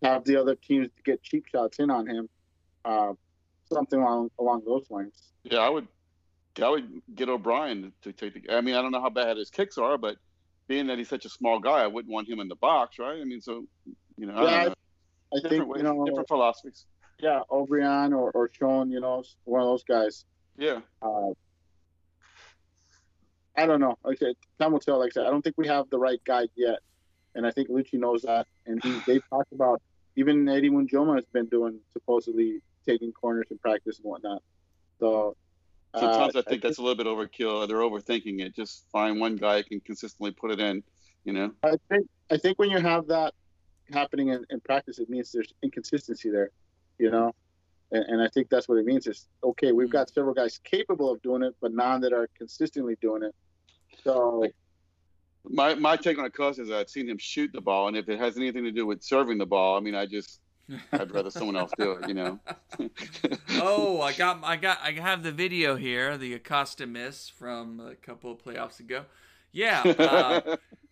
have the other teams get cheap shots in on him. Uh, something along along those lines. Yeah, I would. I would get Obrian to take the. I mean, I don't know how bad his kicks are, but being that he's such a small guy, I wouldn't want him in the box, right? I mean, so you know, I Yeah, don't know. I think ways, you know, different philosophies. yeah, O'Brien or or Sean, you know, one of those guys. Yeah, Uh, I don't know. Like I said, time will tell. Like I said, I don't think we have the right guy yet, and I think Luchi knows that. And he, they've talked about even Eddie Munjoma has been doing supposedly taking corners in practice and whatnot. So uh, sometimes I think that's a little bit overkill. They're overthinking it. Just find one guy who can consistently put it in. You know. I think I think when you have that happening in, in practice, it means there's inconsistency there, you know, and, and I think that's what it means. Is okay, we've got several guys capable of doing it, but none that are consistently doing it. So My my take on Acosta is I've seen him shoot the ball, and if it has anything to do with serving the ball, I mean, I just I'd rather someone else do it. You know. oh, I got, I got, I have the video here, the Acosta miss from a couple of playoffs ago. Yeah, uh,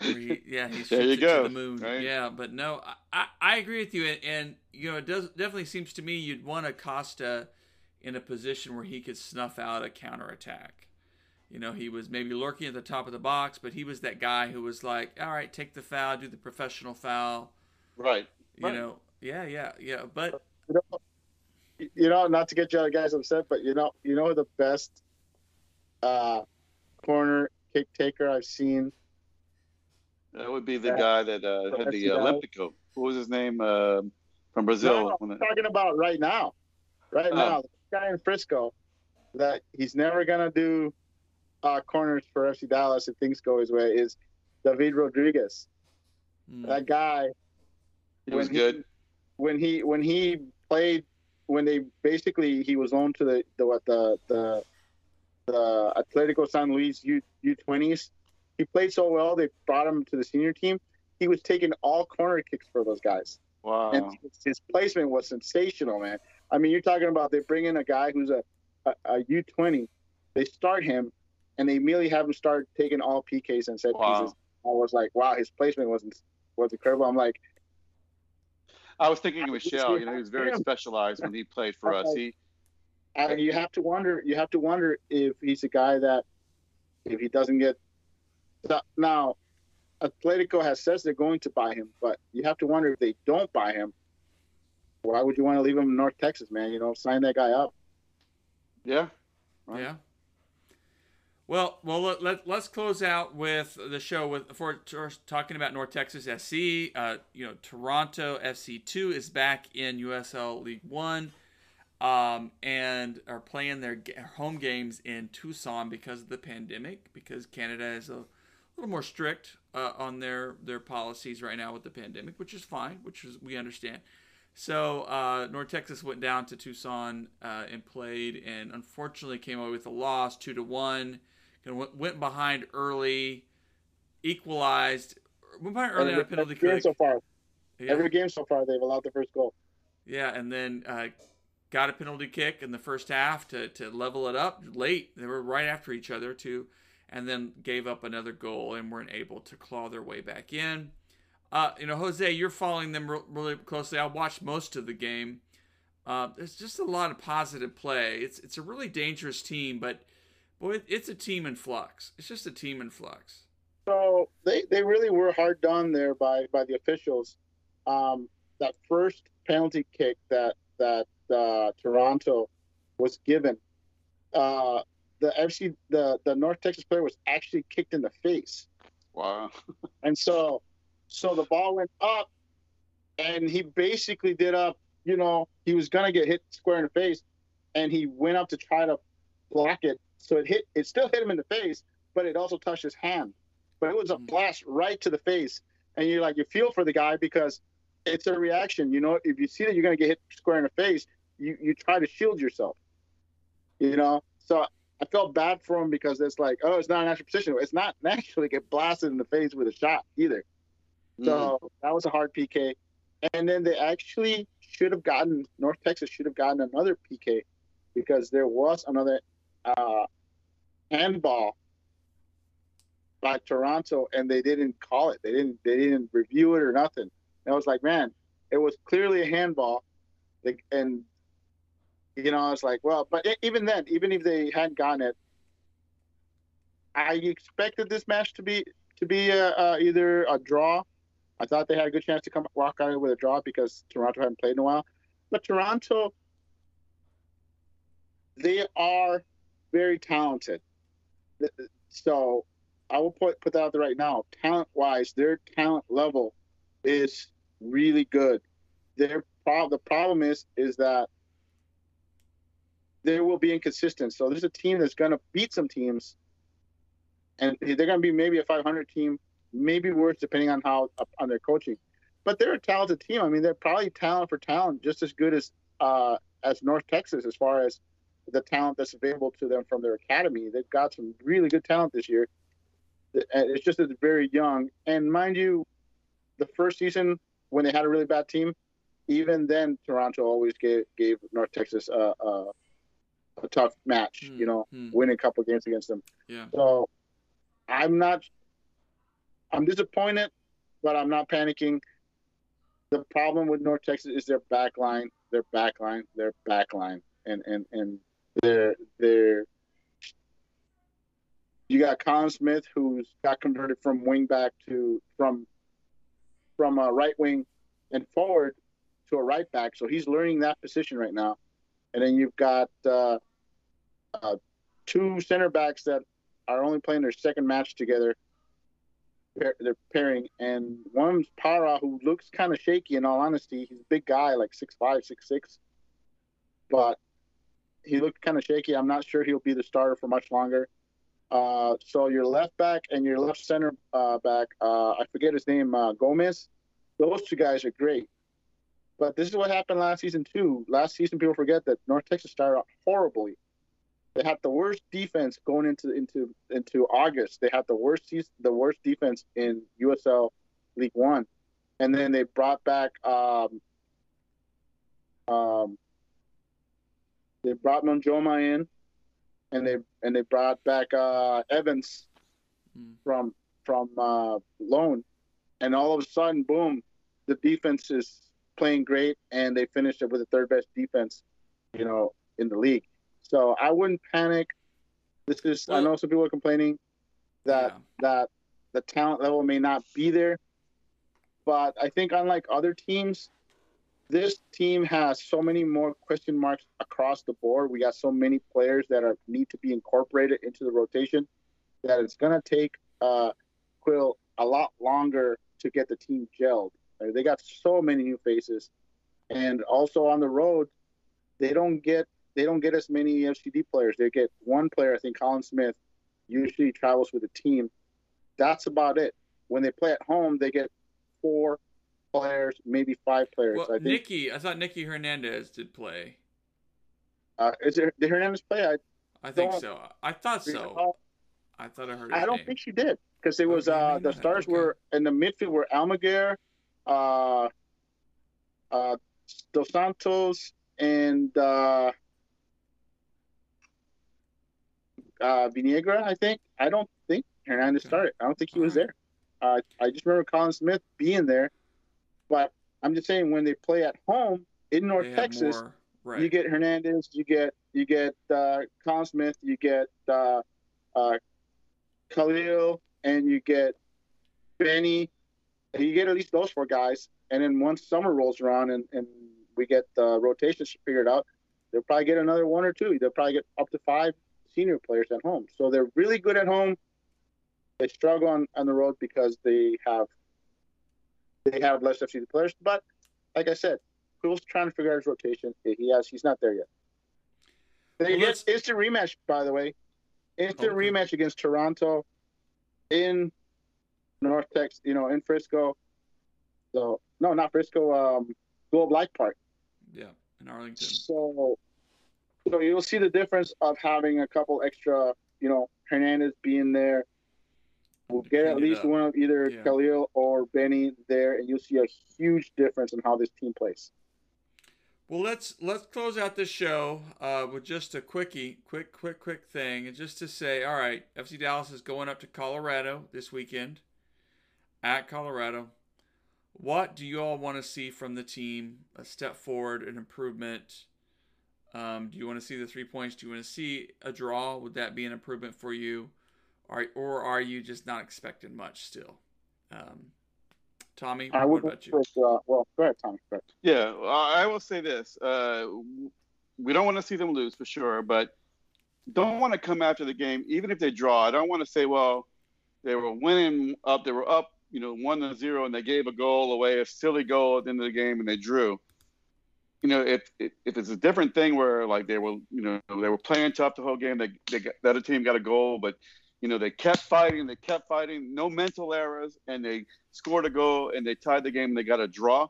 he, yeah, he There you go, to the moon. right? Yeah, but no, I, I agree with you, and, and you know, it does definitely seems to me you'd want Acosta in a position where he could snuff out a counterattack. You know, he was maybe lurking at the top of the box, but he was that guy who was like, "All right, take the foul, do the professional foul." right. You Right. know, yeah, yeah, yeah. But you know, you know, not to get you other guys upset, but you know, you know the best uh, corner kick taker I've seen. That would be the Yeah. guy that uh, had the That's the. Olympico. What was his name? Uh, from Brazil. No, When I'm talking about right now. Right Oh. now, the guy in Frisco that he's never gonna do uh, corners for FC Dallas if things go his way is David Rodriguez. mm, That guy He was when good. When he when he played when they basically he was loaned to the the what the the the Atletico San Luis U U twenties. He played so well they brought him to the senior team. He was taking all corner kicks for those guys, Wow. and his, placement was sensational, man. I mean, you're talking about they bring in a guy who's a a, a U twenty, they start him, and they immediately have him start taking all PKs and set Wow. pieces. I was like, wow, his placement wasn't was incredible. I'm like, I was thinking of Michel. You know, he was very specialized when he played for us. He I, you have to wonder. You have to wonder if he's a guy that, if he doesn't get, now, Atletico has says they're going to buy him, but you have to wonder if they don't buy him. Why would you want to leave him in North Texas, man? You know, sign that guy up. yeah. Right. Yeah. Well, well, let, let, let's close out with the show with for, for talking about North Texas SC. Uh, you know, Toronto FC two is back in USL League One, um, and are playing their home games in Tucson because of the pandemic. Because Canada is a little more strict uh, on their their policies right now with the pandemic, which is fine, which is we understand. So uh, North Texas went down to Tucson uh, and played, and unfortunately came away with a loss, two to one. And went, went behind early, equalized. Went behind early on a penalty every game so far, Yeah. every game so far, they've allowed the first goal. Yeah, and then uh, got a penalty kick in the first half to, to level it up late. They were right after each other too, and then gave up another goal and weren't able to claw their way back in. Uh, you know, Jose, you're following them re- really closely. I watched most of the game. Uh, there's just a lot of positive play. It's it's a really dangerous team, but boy, it's a team in flux. It's just a team in flux. So they, they really were hard done there by, by the officials. Um, that first penalty kick that that uh, Toronto was given, uh, the FC the the North Texas player was actually kicked in the face, Wow. and so so the ball went up, and he basically did up. You know, he was gonna get hit square in the face, and he went up to try to block it. So it hit. It still hit him in the face, but it also touched his hand. But it was a Mm. blast right to the face, and you're like, you feel for the guy because it's a reaction. You know, if you see that you're gonna get hit square in the face, you you try to shield yourself. You know, so I felt bad for him because it's like, oh, it's not a natural position. It's not naturally get blasted in the face with a shot either. So that was a hard PK. And then they actually should have gotten North Texas should have gotten another PK because there was another uh, handball by Toronto and they didn't call it. They didn't they didn't review it or nothing. And I was like, man, it was clearly a handball. Like, And you know, I was like, well, but even then, even if they hadn't gotten it, I expected this match to be to be uh, uh, either a draw. I thought they had a good chance to come walk out with a draw because Toronto hadn't played in a while. But Toronto, they are very talented. So I will put put that out there right now. Talent wise, their talent level is really good. Their pro- the problem is is that they will be inconsistent. So there's a team that's going to beat some teams, and they're going to be maybe a 500 team, maybe worse depending on how on their coaching. But they're a talented team. I mean, they're probably talent for talent, just as good as uh, as North Texas as far as the talent that's available to them from their academy. They've got some really good talent this year. It's just that they're very young. And mind you, the first season when they had a really bad team, even then Toronto always gave gave North Texas a, a, a tough match. Hmm, You know, hmm. winning a couple games against them. Yeah. So I'm not. I'm disappointed, but I'm not panicking. The problem with North Texas is their back line, their back line, their back line, and and and their their. You got Collin Smith, who's got converted from wing back to from from a right wing and forward to a right back, so he's learning that position right now. And then you've got uh, uh, two center backs that are only playing their second match together. They're pairing, and one's Para, who looks kind of shaky. In all honesty, he's a big guy, like six five, six six, but he looked kind of shaky. I'm not sure he'll be the starter for much longer. Uh, so your left back and your left center uh, back, uh, I forget his name, uh, Gomez. Those two guys are great. But this is what happened last season too. Last season, people forget that North Texas started out horribly. They had the worst defense going into into into August. They had the worst season, the worst defense in USL League One, and then they brought back um, um, they brought Munjoma in, and they and they brought back uh, Evans Hmm. from from uh, loan, and all of a sudden, boom, the defense is playing great, and they finished it with the third best defense, you know, in the league. So I wouldn't panic. This is I know some people are complaining that Yeah. that the talent level may not be there, but I think unlike other teams, this team has so many more question marks across the board. We got so many players that are need to be incorporated into the rotation that it's going to take uh, Quill a lot longer to get the team gelled. Uh, They got so many new faces, and also on the road, they don't get they don't get as many FCD players. They get one player, I think, Collin Smith, usually travels with the team. That's about it. When they play at home, they get four players, maybe five players. Well, I think. Nicky, I thought Nicky Hernandez did play. Uh, is there did Hernandez play? I I think so. I thought so. I thought I heard. I don't name. think she did because it was Okay, uh, the stars Okay. were in the midfield were Almaguer, uh, uh, Dos Santos, and uh, uh, Vinegra. I think. I don't think Hernandez started. I don't think he was there. Uh, I just remember Collin Smith being there, but I'm just saying when they play at home in North They Texas, more- right? you get Hernandez, you get you get uh, Collin Smith, you get uh, uh, Khalil, and you get Benny, you get at least those four guys. And then once summer rolls around and, and we get the rotations figured out, they'll probably get another one or two. They'll probably get up to five senior players at home. So they're really good at home. They struggle on, on the road because they have they have less FC players. But like I said, Quill's trying to figure out his rotation. He has he's not there yet. They Well, get instant rematch, by the way. Instant Okay. rematch against Toronto in North Texas, you know, in Frisco. So no, not Frisco, um Globe Life Park. Yeah, in Arlington. So so you'll see the difference of having a couple extra, you know, Hernandez being there. We'll get at least one of either Yeah. Khalil or Benny there, and you'll see a huge difference in how this team plays. Well, let's let's close out this show uh, with just a quickie, quick, quick, quick thing, and just to say, all right, FC Dallas is going up to Colorado this weekend, at Colorado. What do you all want to see from the team? A step forward, an improvement. Um, do you want to see the three points? Do you want to see a draw? Would that be an improvement for you, or or are you just not expecting much still? Um, Tommy, I what about you? first, uh, well, go ahead, Tommy. Go ahead. Yeah, I I will say this: uh, we don't want to see them lose for sure, but don't want to come after the game, even if they draw. I don't want to say, well, they were winning up, they were up, you know, one to zero, and they gave a goal away, a silly goal at the end of the game, and they drew. You know, if if if it's a different thing where like they were, you know, they were playing tough the whole game, they they got, the other team got a goal, but you know they kept fighting, they kept fighting, no mental errors, and they scored a goal and they tied the game and they got a draw.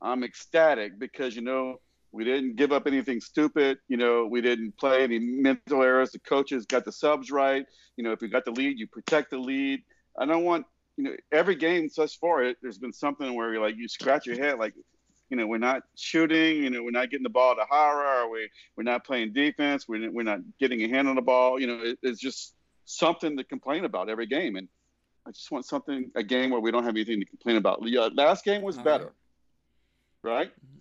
I'm ecstatic because you know we didn't give up anything stupid. You know we didn't play any mental errors. The coaches got the subs right. You know if we got the lead, you protect the lead. I don't want you know every game thus far. It, there's been something where you're like you scratch your head like. You know, we're not shooting. You know, we're not getting the ball to Jara, or we we're not playing defense. We're we're not getting a hand on the ball. You know, it, it's just something to complain about every game. And I just want something a game where we don't have anything to complain about. The uh, last game was Oh, better, right? Mhm.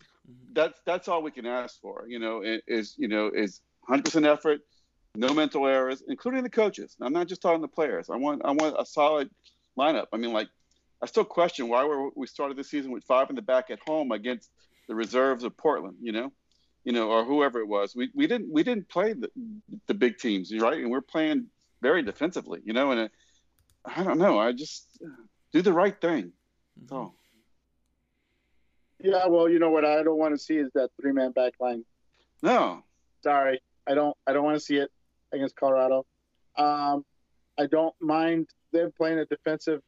That's that's all we can ask for. You know, is you know is 100% effort, no mental errors, including the coaches. I'm not just talking the players. I want I want a solid lineup. I mean, like I still question why were we started the season with five in the back at home against the reserves of Portland. You know. You know, or whoever it was, we, we didn't we didn't play the, the big teams, right? And we're playing very defensively, you know. And it, I don't know. I just do the right thing. That's all. Yeah, well, you know what I don't want to see is that three man back line. No, Sorry, I don't. I don't want to see it against Colorado. Um, I don't mind them playing a defensive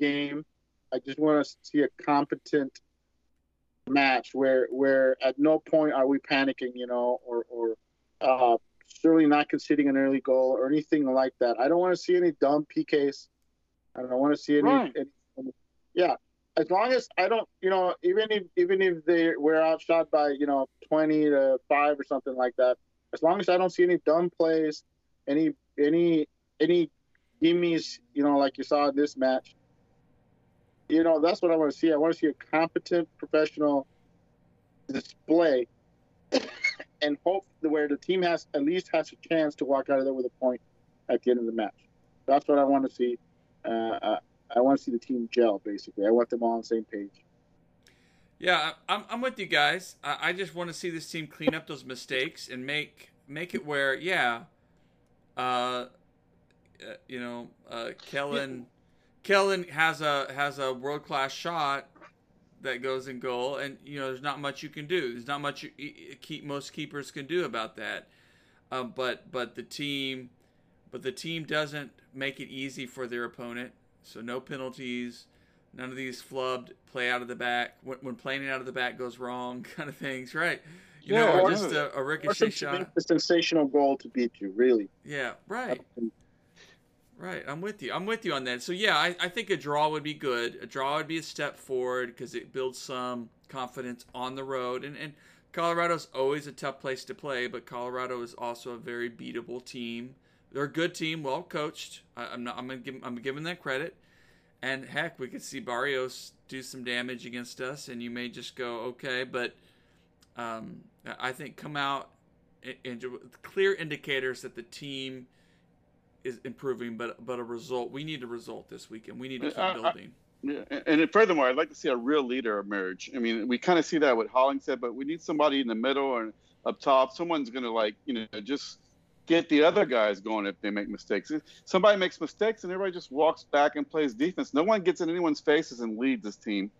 game. I just want to see a competent match where where at no point are we panicking, you know, or or uh, certainly not conceding an early goal or anything like that. I don't want to see any dumb PKs. I don't want to see any, Right. any. Yeah, as long as I don't, you know, even if even if they were outshot by you know twenty to five or something like that, as long as I don't see any dumb plays, any any any gimmies, you know, like you saw in this match, you know, that's what I want to see. I want to see a competent professional display, and hope where the team has at least has a chance to walk out of there with a point at the end of the match. That's what I want to see. Uh, I want to see the team gel. Basically, I want them all on the same page. Yeah, I'm, I'm with you guys. I, I just want to see this team clean up those mistakes and make make it where, yeah, uh, uh, you know, uh, Kellyn, Kellyn has a has a world class shot that goes in goal, and you know, there's not much you can do. There's not much you, keep most keepers can do about that. Um, but but the team, but the team doesn't make it easy for their opponent. So no penalties none of these flubbed play out of the back when, when playing out of the back goes wrong kind of things right you Yeah, know or just a, a Or ricochet shot a sensational goal to beat you, really. yeah right right i'm with you i'm with you on that. So yeah i, I think a draw would be good. A draw would be a step forward because it builds some confidence on the road. And, and colorado's always a tough place to play but colorado is also a very beatable team. They're a good team well coached. I, i'm not i'm gonna give i'm giving that credit. And heck, we could see Barrios do some damage against us, and you may just go, okay. But um, I think come out and clear indicators that the team is improving, but but a result. We need a result this weekend. We need to keep I- I- building. Yeah, and and furthermore, I'd like to see a real leader emerge. I mean, we kind of see that with Hollingshead, but we need somebody in the middle or up top. Someone's going to like, you know, just get the other guys going if they make mistakes. If somebody makes mistakes and everybody just walks back and plays defense. No one gets in anyone's faces and leads this team.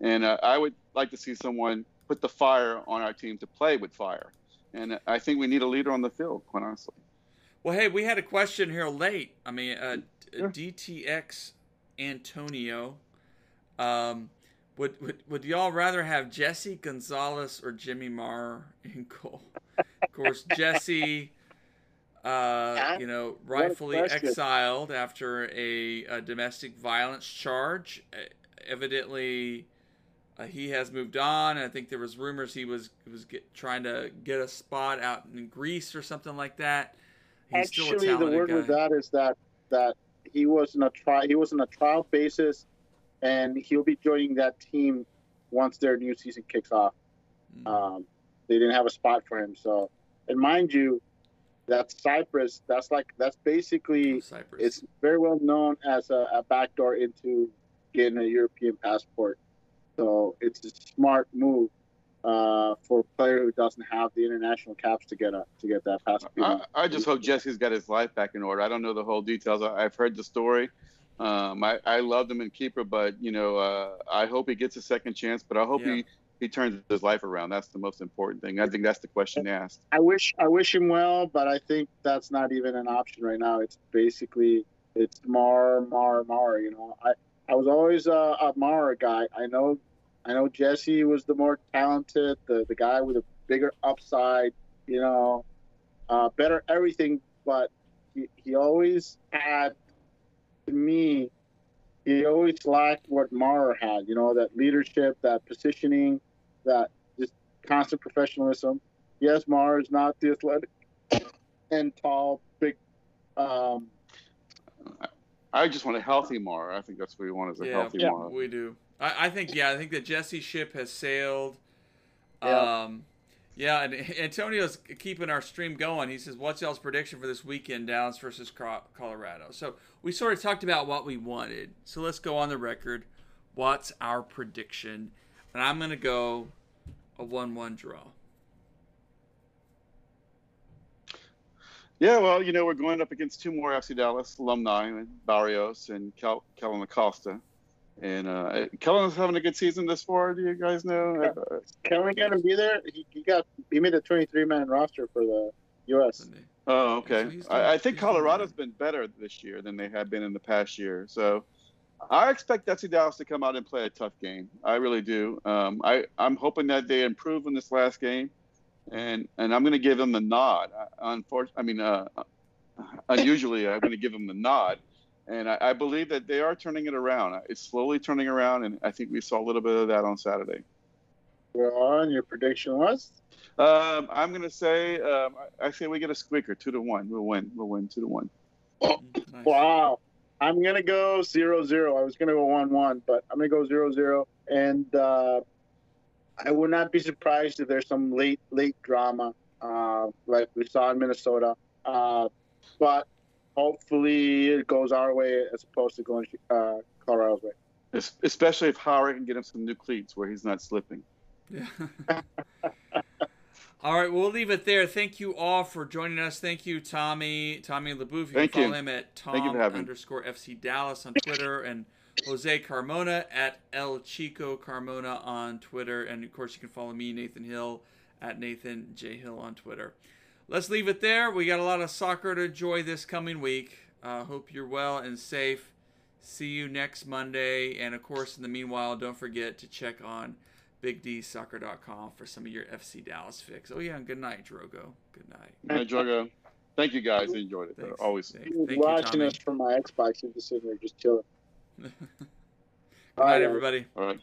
And uh, I would like to see someone put the fire on our team to play with fire. And I think we need a leader on the field, quite honestly. Well, hey, we had a question here late. I mean, uh, Sure. DTX Antonio. Um, would, would would y'all rather have Jesse Gonzalez or Jimmy Maurer in goal? Of course, Jesse, uh, you know, rightfully exiled after a, a domestic violence charge. Evidently, uh, he has moved on. I think there was rumors he was was get, trying to get a spot out in Greece or something like that. He's Actually, the word guy. with that is that that he was in a trial. He was on a trial basis, and he'll be joining that team once their new season kicks off. Mm. Um, they didn't have a spot for him, so and mind you, that's Cyprus. That's like that's basically Cyprus. it's very well known as a, a backdoor into getting a European passport. So it's a smart move uh, for a player who doesn't have the international caps to get a to get that passport. I, I just hope Jesse's got his life back in order. I don't know the whole details. I, I've heard the story. Um, I, I loved him in keeper, but you know, uh, I hope he gets a second chance. But I hope Yeah. he, he turns his life around. That's the most important thing. I think that's the question asked. I wish I wish him well, but I think that's not even an option right now. It's basically it's Maurer Maurer Maurer. You know, I I was always a, a Maurer guy. I know I know Jesse was the more talented, the the guy with a bigger upside. You know, uh, better everything, but he, he always had to me. He always lacked what Maurer had. You know, that leadership, that positioning, that just constant professionalism yes, Maurer is not the athletic and tall, big. Um, I just want a healthy Maurer. I think that's what we want is a Yeah. healthy Yeah. Maurer. We do. I, I think yeah. I think that Jesse ship has sailed. Yeah. Um, yeah, and Antonio's keeping our stream going. He says, "What's y'all's prediction for this weekend, Dallas versus Colorado?" So we sort of talked about what we wanted. So let's go on the record. What's our prediction? And I'm gonna go a one-one draw. Yeah, well, you know, we're going up against two more FC Dallas alumni, Barrios and Kellyn Acosta. And uh, Kellyn's having a good season this far. Do you guys know? Uh, Kellyn gonna be there? He, he got he made a 23 man roster for the U.S. Oh, okay. so I, I think Colorado's been better this year than they have been in the past year. So I expect FC Dallas to come out and play a tough game. I really do. Um, I, I'm hoping that they improve in this last game, and and I'm going to give them the nod. Unfortunately, I mean, uh, unusually, I'm going to give them the nod. And I, I believe that they are turning it around. It's slowly turning around, and I think we saw a little bit of that on Saturday. We're on. Your prediction was? Um, I'm going to say, um, I, I say we get a squeaker, two to one. We'll win. We'll win two to one. Mm, Nice. Wow. I'm gonna go zero zero. I was gonna go one one, but I'm gonna go zero zero. And uh, I would not be surprised if there's some late late drama, uh, like we saw in Minnesota. Uh, but hopefully it goes our way as opposed to going uh, Colorado's way. Es- Especially if Howard can get him some new cleats where he's not slipping. Yeah. all right, we'll leave it there. Thank you all for joining us. Thank you, Tommy, Tommy LaBouffe. You Thank can you. follow him at Thank you Tom for having me. underscore FC Dallas on Twitter and Jose Carmona at El Chico Carmona on Twitter. And of course, you can follow me, Nathan Hill, at Nathan J. Hill on Twitter. Let's leave it there. We got a lot of soccer to enjoy this coming week. Uh, hope you're well and safe. See you next Monday. And of course, in the meanwhile, don't forget to check on BigDSoccer.com for some of your FC Dallas fix. Oh, yeah, and good night, Drogo. Good night. Uh, Drogo, thank you guys. I enjoyed it. Thanks. Always. Thank, He thank you, watching Tommy. us from my Xbox. He's just sitting there just chilling. good Bye, night, guys. everybody. All right.